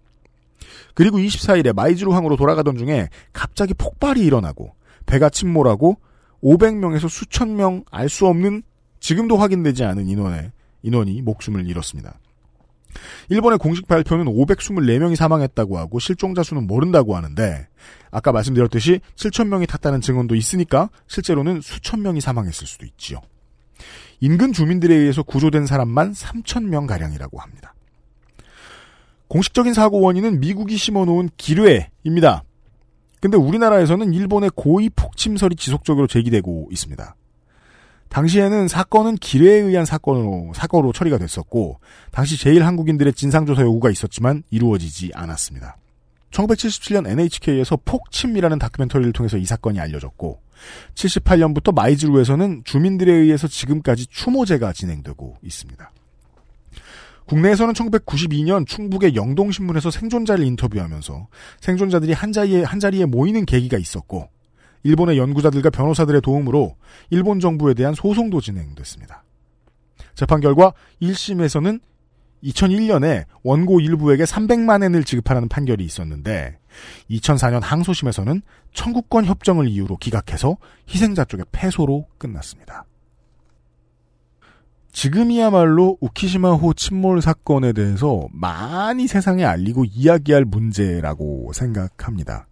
그리고 24일에 마이즈루항으로 돌아가던 중에 갑자기 폭발이 일어나고 배가 침몰하고 500명에서 수천 명 알 수 없는 지금도 확인되지 않은 인원의 인원이 목숨을 잃었습니다. 일본의 공식 발표는 524명이 사망했다고 하고 실종자 수는 모른다고 하는데 아까 말씀드렸듯이 7천 명이 탔다는 증언도 있으니까 실제로는 수천 명이 사망했을 수도 있지요. 인근 주민들에 의해서 구조된 사람만 3천 명 가량이라고 합니다. 공식적인 사고 원인은 미국이 심어놓은 기뢰입니다. 근데 우리나라에서는 일본의 고의 폭침설이 지속적으로 제기되고 있습니다. 당시에는 사건은 기뢰에 의한 사건으로 사고로 처리가 됐었고 당시 제일 한국인들의 진상조사 요구가 있었지만 이루어지지 않았습니다. 1977년 NHK에서 폭침이라는 다큐멘터리를 통해서 이 사건이 알려졌고 78년부터 마이즈루에서는 주민들에 의해서 지금까지 추모제가 진행되고 있습니다. 국내에서는 1992년 충북의 영동신문에서 생존자를 인터뷰하면서 생존자들이 한 자리에, 한 자리에 모이는 계기가 있었고, 일본의 연구자들과 변호사들의 도움으로 일본 정부에 대한 소송도 진행됐습니다. 재판 결과 1심에서는 2001년에 원고 일부에게 300만 엔을 지급하라는 판결이 있었는데 2004년 항소심에서는 청구권 협정을 이유로 기각해서 희생자 쪽의 패소로 끝났습니다. 지금이야말로 우키시마호 침몰 사건에 대해서 많이 세상에 알리고 이야기할 문제라고 생각합니다.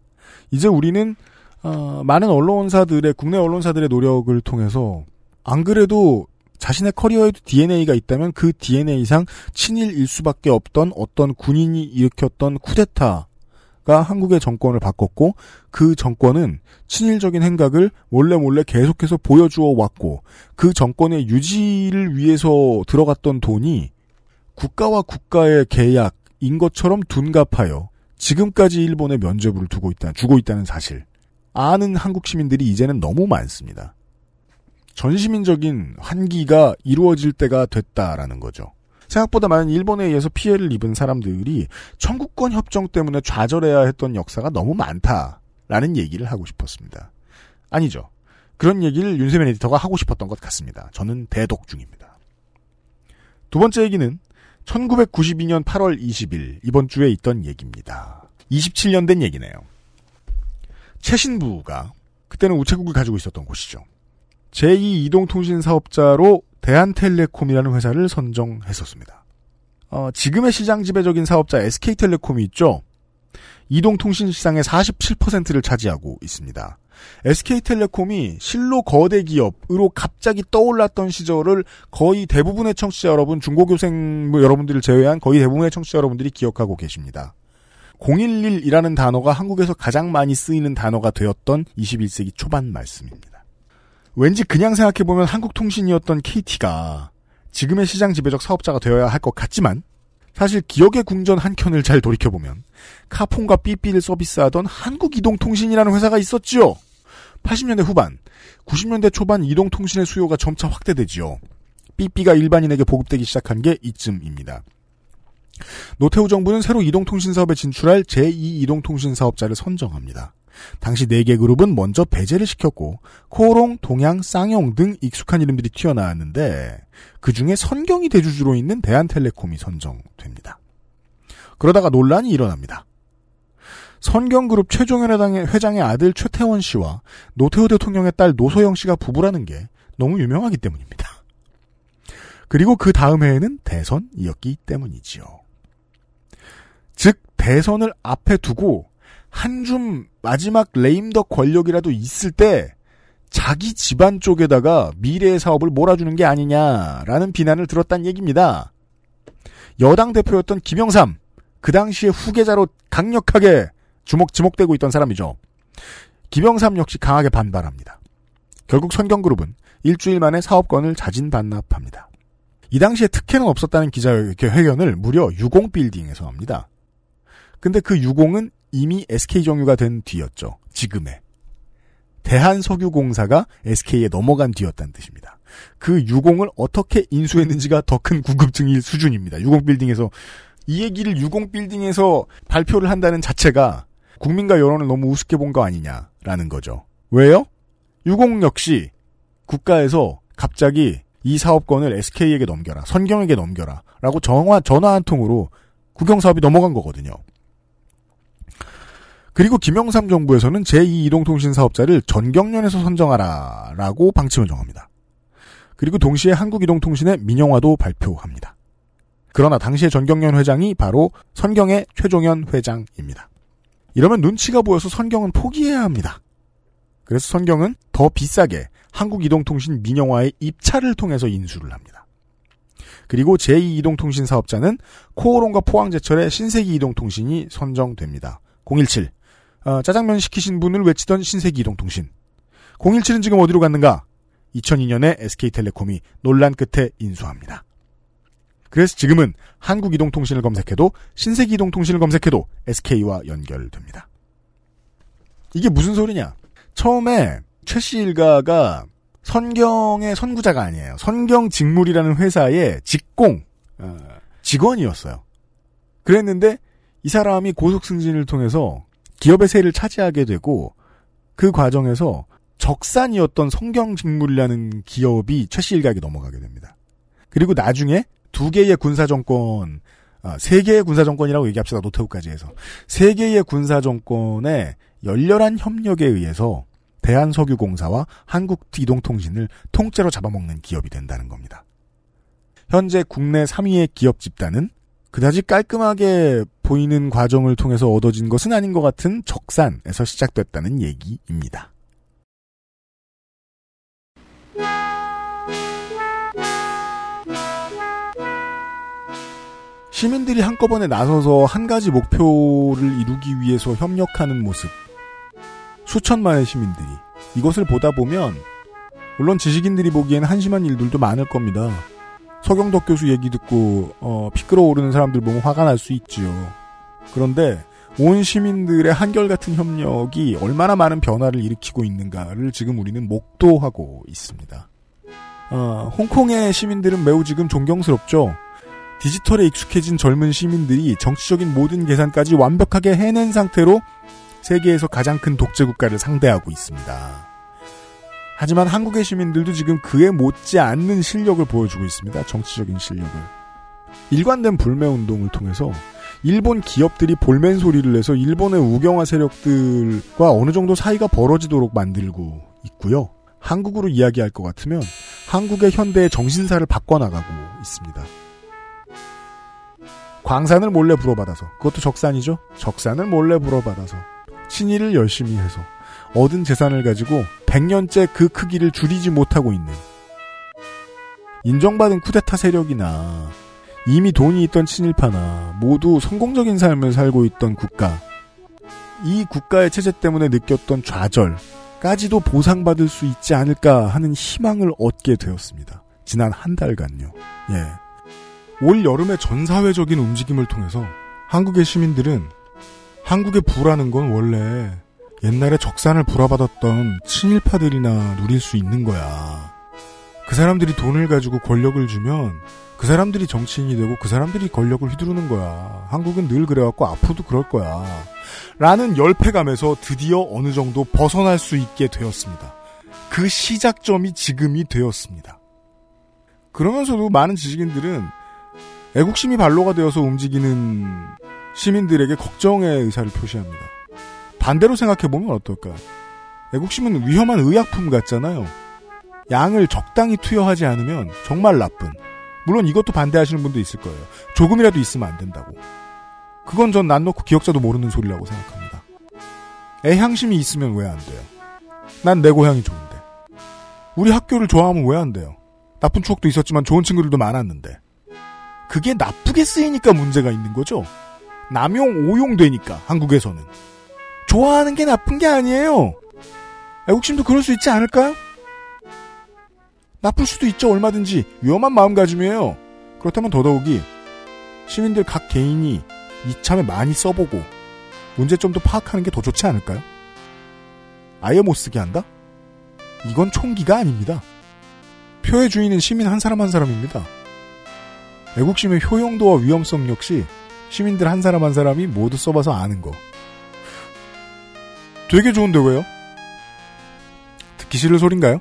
이제 우리는 어, 많은 언론사들의 국내 언론사들의 노력을 통해서 안 그래도 자신의 커리어에도 DNA가 있다면 그 DNA상 친일일 수밖에 없던 어떤 군인이 일으켰던 쿠데타가 한국의 정권을 바꿨고 그 정권은 친일적인 행각을 몰래 몰래 계속해서 보여주어 왔고 그 정권의 유지를 위해서 들어갔던 돈이 국가와 국가의 계약인 것처럼 둔갑하여 지금까지 일본에 면죄부를 두고 있다, 주고 있다는 사실. 아는 한국 시민들이 이제는 너무 많습니다. 전시민적인 환기가 이루어질 때가 됐다라는 거죠. 생각보다 많은 일본에 의해서 피해를 입은 사람들이 청구권 협정 때문에 좌절해야 했던 역사가 너무 많다라는 얘기를 하고 싶었습니다. 아니죠. 그런 얘기를 윤세민 에디터가 하고 싶었던 것 같습니다. 저는 대독 중입니다. 두 번째 얘기는 1992년 8월 20일 이번 주에 있던 얘기입니다. 27년 된 얘기네요. 최신부가 그때는 우체국을 가지고 있었던 곳이죠. 제2 이동통신 사업자로 대한텔레콤이라는 회사를 선정했었습니다. 어, 지금의 시장 지배적인 사업자 SK텔레콤이 있죠. 이동통신 시장의 47%를 차지하고 있습니다. SK텔레콤이 실로 거대 기업으로 갑자기 떠올랐던 시절을 거의 대부분의 청취자 여러분, 중고교생 뭐 여러분들을 제외한 거의 대부분의 청취자 여러분들이 기억하고 계십니다. 011이라는 단어가 한국에서 가장 많이 쓰이는 단어가 되었던 21세기 초반 말씀입니다. 왠지 그냥 생각해보면 한국통신이었던 KT가 지금의 시장 지배적 사업자가 되어야 할 것 같지만 사실 기억의 궁전 한 켠을 잘 돌이켜보면 카폰과 삐삐를 서비스하던 한국이동통신이라는 회사가 있었지요. 80년대 후반, 90년대 초반 이동통신의 수요가 점차 확대되지요. 삐삐가 일반인에게 보급되기 시작한 게 이쯤입니다. 노태우 정부는 새로 이동통신 사업에 진출할 제2 이동통신 사업자를 선정합니다. 당시 4개 그룹은 먼저 배제를 시켰고 코오롱, 동양, 쌍용 등 익숙한 이름들이 튀어나왔는데 그 중에 선경이 대주주로 있는 대한텔레콤이 선정됩니다. 그러다가 논란이 일어납니다. 선경그룹 최종현 회장의, 회장의 아들 최태원 씨와 노태우 대통령의 딸 노소영 씨가 부부라는 게 너무 유명하기 때문입니다. 그리고 그 다음 해에는 대선이었기 때문이지요. 즉 대선을 앞에 두고 한 줌 마지막 레임덕 권력이라도 있을 때 자기 집안 쪽에다가 미래의 사업을 몰아주는 게 아니냐라는 비난을 들었단 얘기입니다. 여당 대표였던 김영삼 그 당시에 후계자로 강력하게 주목 지목되고 있던 사람이죠. 김영삼 역시 강하게 반발합니다. 결국 선경그룹은 일주일 만에 사업권을 자진 반납합니다. 이 당시에 특혜는 없었다는 기자회견을 무려 유공빌딩에서 합니다. 근데 그 유공은 이미 SK정유가 된 뒤였죠. 지금의. 대한석유공사가 SK에 넘어간 뒤였다는 뜻입니다. 그 유공을 어떻게 인수했는지가 더 큰 궁금증일 수준입니다. 유공빌딩에서 이 얘기를 유공빌딩에서 발표를 한다는 자체가 국민과 여론을 너무 우습게 본 거 아니냐라는 거죠. 왜요? 유공 역시 국가에서 갑자기 이 사업권을 SK에게 넘겨라, 선경에게 넘겨라, 라고 전화, 전화 한 통으로 국영사업이 넘어간 거거든요. 그리고 김영삼 정부에서는 제2 이동통신 사업자를 전경련에서 선정하라, 라고 방침을 정합니다. 그리고 동시에 한국이동통신의 민영화도 발표합니다. 그러나 당시의 전경련 회장이 바로 선경의 최종현 회장입니다. 이러면 눈치가 보여서 선경은 포기해야 합니다. 그래서 선경은 더 비싸게 한국이동통신 민영화의 입찰을 통해서 인수를 합니다. 그리고 제2이동통신 사업자는 코오롱과 포항제철의 신세기 이동통신이 선정됩니다. 017. 어, 짜장면 시키신 분을 외치던 신세기 이동통신. 017은 지금 어디로 갔는가? 2002년에 SK텔레콤이 논란 끝에 인수합니다. 그래서 지금은 한국이동통신을 검색해도 신세기이동통신을 검색해도 SK와 연결됩니다. 이게 무슨 소리냐? 처음에 최씨 일가가 선경의 선구자가 아니에요. 선경 직물이라는 회사의 직공, 어, 직원이었어요. 그랬는데 이 사람이 고속 승진을 통해서 기업의 세를 차지하게 되고 그 과정에서 적산이었던 성경직물이라는 기업이 최씨 일각에 넘어가게 됩니다. 그리고 나중에 두 개의 군사정권, 아, 세 개의 군사정권이라고 얘기합시다. 노태우까지 해서. 세 개의 군사정권의 열렬한 협력에 의해서 대한석유공사와 한국이동통신을 통째로 잡아먹는 기업이 된다는 겁니다. 현재 국내 3위의 기업 집단은 그다지 깔끔하게 보이는 과정을 통해서 얻어진 것은 아닌 것 같은 적산에서 시작됐다는 얘기입니다. 시민들이 한꺼번에 나서서 한 가지 목표를 이루기 위해서 협력하는 모습. 수천만의 시민들이 이것을 보다 보면 물론 지식인들이 보기엔 한심한 일들도 많을 겁니다. 서경덕 교수 얘기 듣고 어, 피끌어 오르는 사람들 보면 화가 날 수 있지요. 그런데 온 시민들의 한결같은 협력이 얼마나 많은 변화를 일으키고 있는가를 지금 우리는 목도하고 있습니다. 어, 홍콩의 시민들은 매우 지금 존경스럽죠. 디지털에 익숙해진 젊은 시민들이 정치적인 모든 계산까지 완벽하게 해낸 상태로 세계에서 가장 큰 독재 국가를 상대하고 있습니다. 하지만 한국의 시민들도 지금 그에 못지 않는 실력을 보여주고 있습니다. 정치적인 실력을. 일관된 불매 운동을 통해서 일본 기업들이 볼멘 소리를 내서 일본의 우경화 세력들과 어느 정도 사이가 벌어지도록 만들고 있고요. 한국으로 이야기할 것 같으면 한국의 현대의 정신사를 바꿔나가고 있습니다. 광산을 몰래 불어받아서 그것도 적산이죠. 적산을 몰래 불어받아서 친일을 열심히 해서 얻은 재산을 가지고 100년째 그 크기를 줄이지 못하고 있는 인정받은 쿠데타 세력이나 이미 돈이 있던 친일파나 모두 성공적인 삶을 살고 있던 국가 이 국가의 체제 때문에 느꼈던 좌절까지도 보상받을 수 있지 않을까 하는 희망을 얻게 되었습니다. 지난 한 달간요. 예. 올 여름의 전사회적인 움직임을 통해서 한국의 시민들은 한국의 부라는 건 원래 옛날에 적산을 불화받았던 친일파들이나 누릴 수 있는 거야. 그 사람들이 돈을 가지고 권력을 주면 그 사람들이 정치인이 되고 그 사람들이 권력을 휘두르는 거야. 한국은 늘 그래왔고 앞으로도 그럴 거야. 라는 열패감에서 드디어 어느 정도 벗어날 수 있게 되었습니다. 그 시작점이 지금이 되었습니다. 그러면서도 많은 지식인들은 애국심이 발로가 되어서 움직이는 시민들에게 걱정의 의사를 표시합니다. 반대로 생각해보면 어떨까요? 애국심은 위험한 의약품 같잖아요. 양을 적당히 투여하지 않으면 정말 나쁜. 물론 이것도 반대하시는 분도 있을 거예요. 조금이라도 있으면 안 된다고. 그건 전 난 놓고 기억자도 모르는 소리라고 생각합니다. 애향심이 있으면 왜 안 돼요? 난 내 고향이 좋은데. 우리 학교를 좋아하면 왜 안 돼요? 나쁜 추억도 있었지만 좋은 친구들도 많았는데. 그게 나쁘게 쓰이니까 문제가 있는 거죠? 남용, 오용되니까, 한국에서는. 좋아하는 게 나쁜 게 아니에요. 애국심도 그럴 수 있지 않을까요? 나쁠 수도 있죠, 얼마든지. 위험한 마음가짐이에요. 그렇다면 더더욱이 시민들 각 개인이 이참에 많이 써보고 문제점도 파악하는 게 더 좋지 않을까요? 아예 못 쓰게 한다? 이건 총기가 아닙니다. 표의 주인은 시민 한 사람 한 사람입니다. 애국심의 효용도와 위험성 역시 시민들 한 사람 한 사람이 모두 써봐서 아는 거. 되게 좋은데 왜요? 듣기 싫을 소린가요?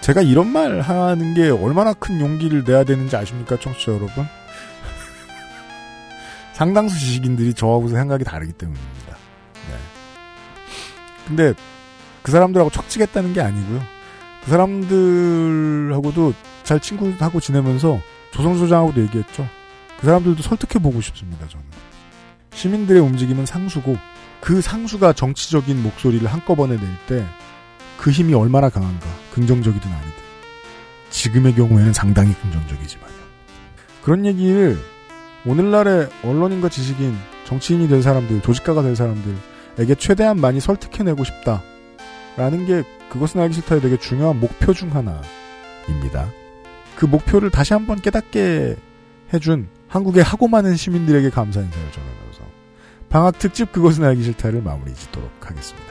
제가 이런 말 하는 게 얼마나 큰 용기를 내야 되는지 아십니까, 청취자 여러분? 상당수 지식인들이 저하고 생각이 다르기 때문입니다. 네. 근데 그 사람들하고 척지겠다는 게 아니고요. 그 사람들하고도 잘 친구하고 지내면서 조성 소장하고도 얘기했죠. 그 사람들도 설득해 보고 싶습니다, 저는. 시민들의 움직임은 상수고, 그 상수가 정치적인 목소리를 한꺼번에 낼 때, 그 힘이 얼마나 강한가, 긍정적이든 아니든. 지금의 경우에는 상당히 긍정적이지만요. 그런 얘기를 오늘날의 언론인과 지식인, 정치인이 될 사람들, 조직가가 될 사람들에게 최대한 많이 설득해내고 싶다. 라는 게 그것은 알기 싫다의 되게 중요한 목표 중 하나입니다. 그 목표를 다시 한번 깨닫게 해준 한국의 하고 많은 시민들에게 감사 인사를 전하면서 방학 특집 그것은 알기 싫다를 마무리 짓도록 하겠습니다.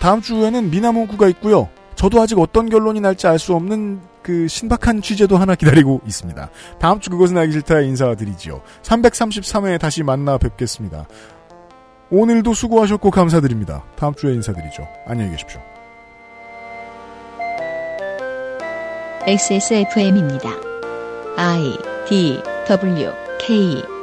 다음 주에는 미남 문구가 있고요. 저도 아직 어떤 결론이 날지 알 수 없는 그 신박한 취재도 하나 기다리고 있습니다. 다음 주 그것은 알기 싫다에 인사드리지요. 333회에 다시 만나 뵙겠습니다. 오늘도 수고하셨고 감사드립니다. 다음 주에 인사드리죠. 안녕히 계십시오. XSFM입니다. I D W K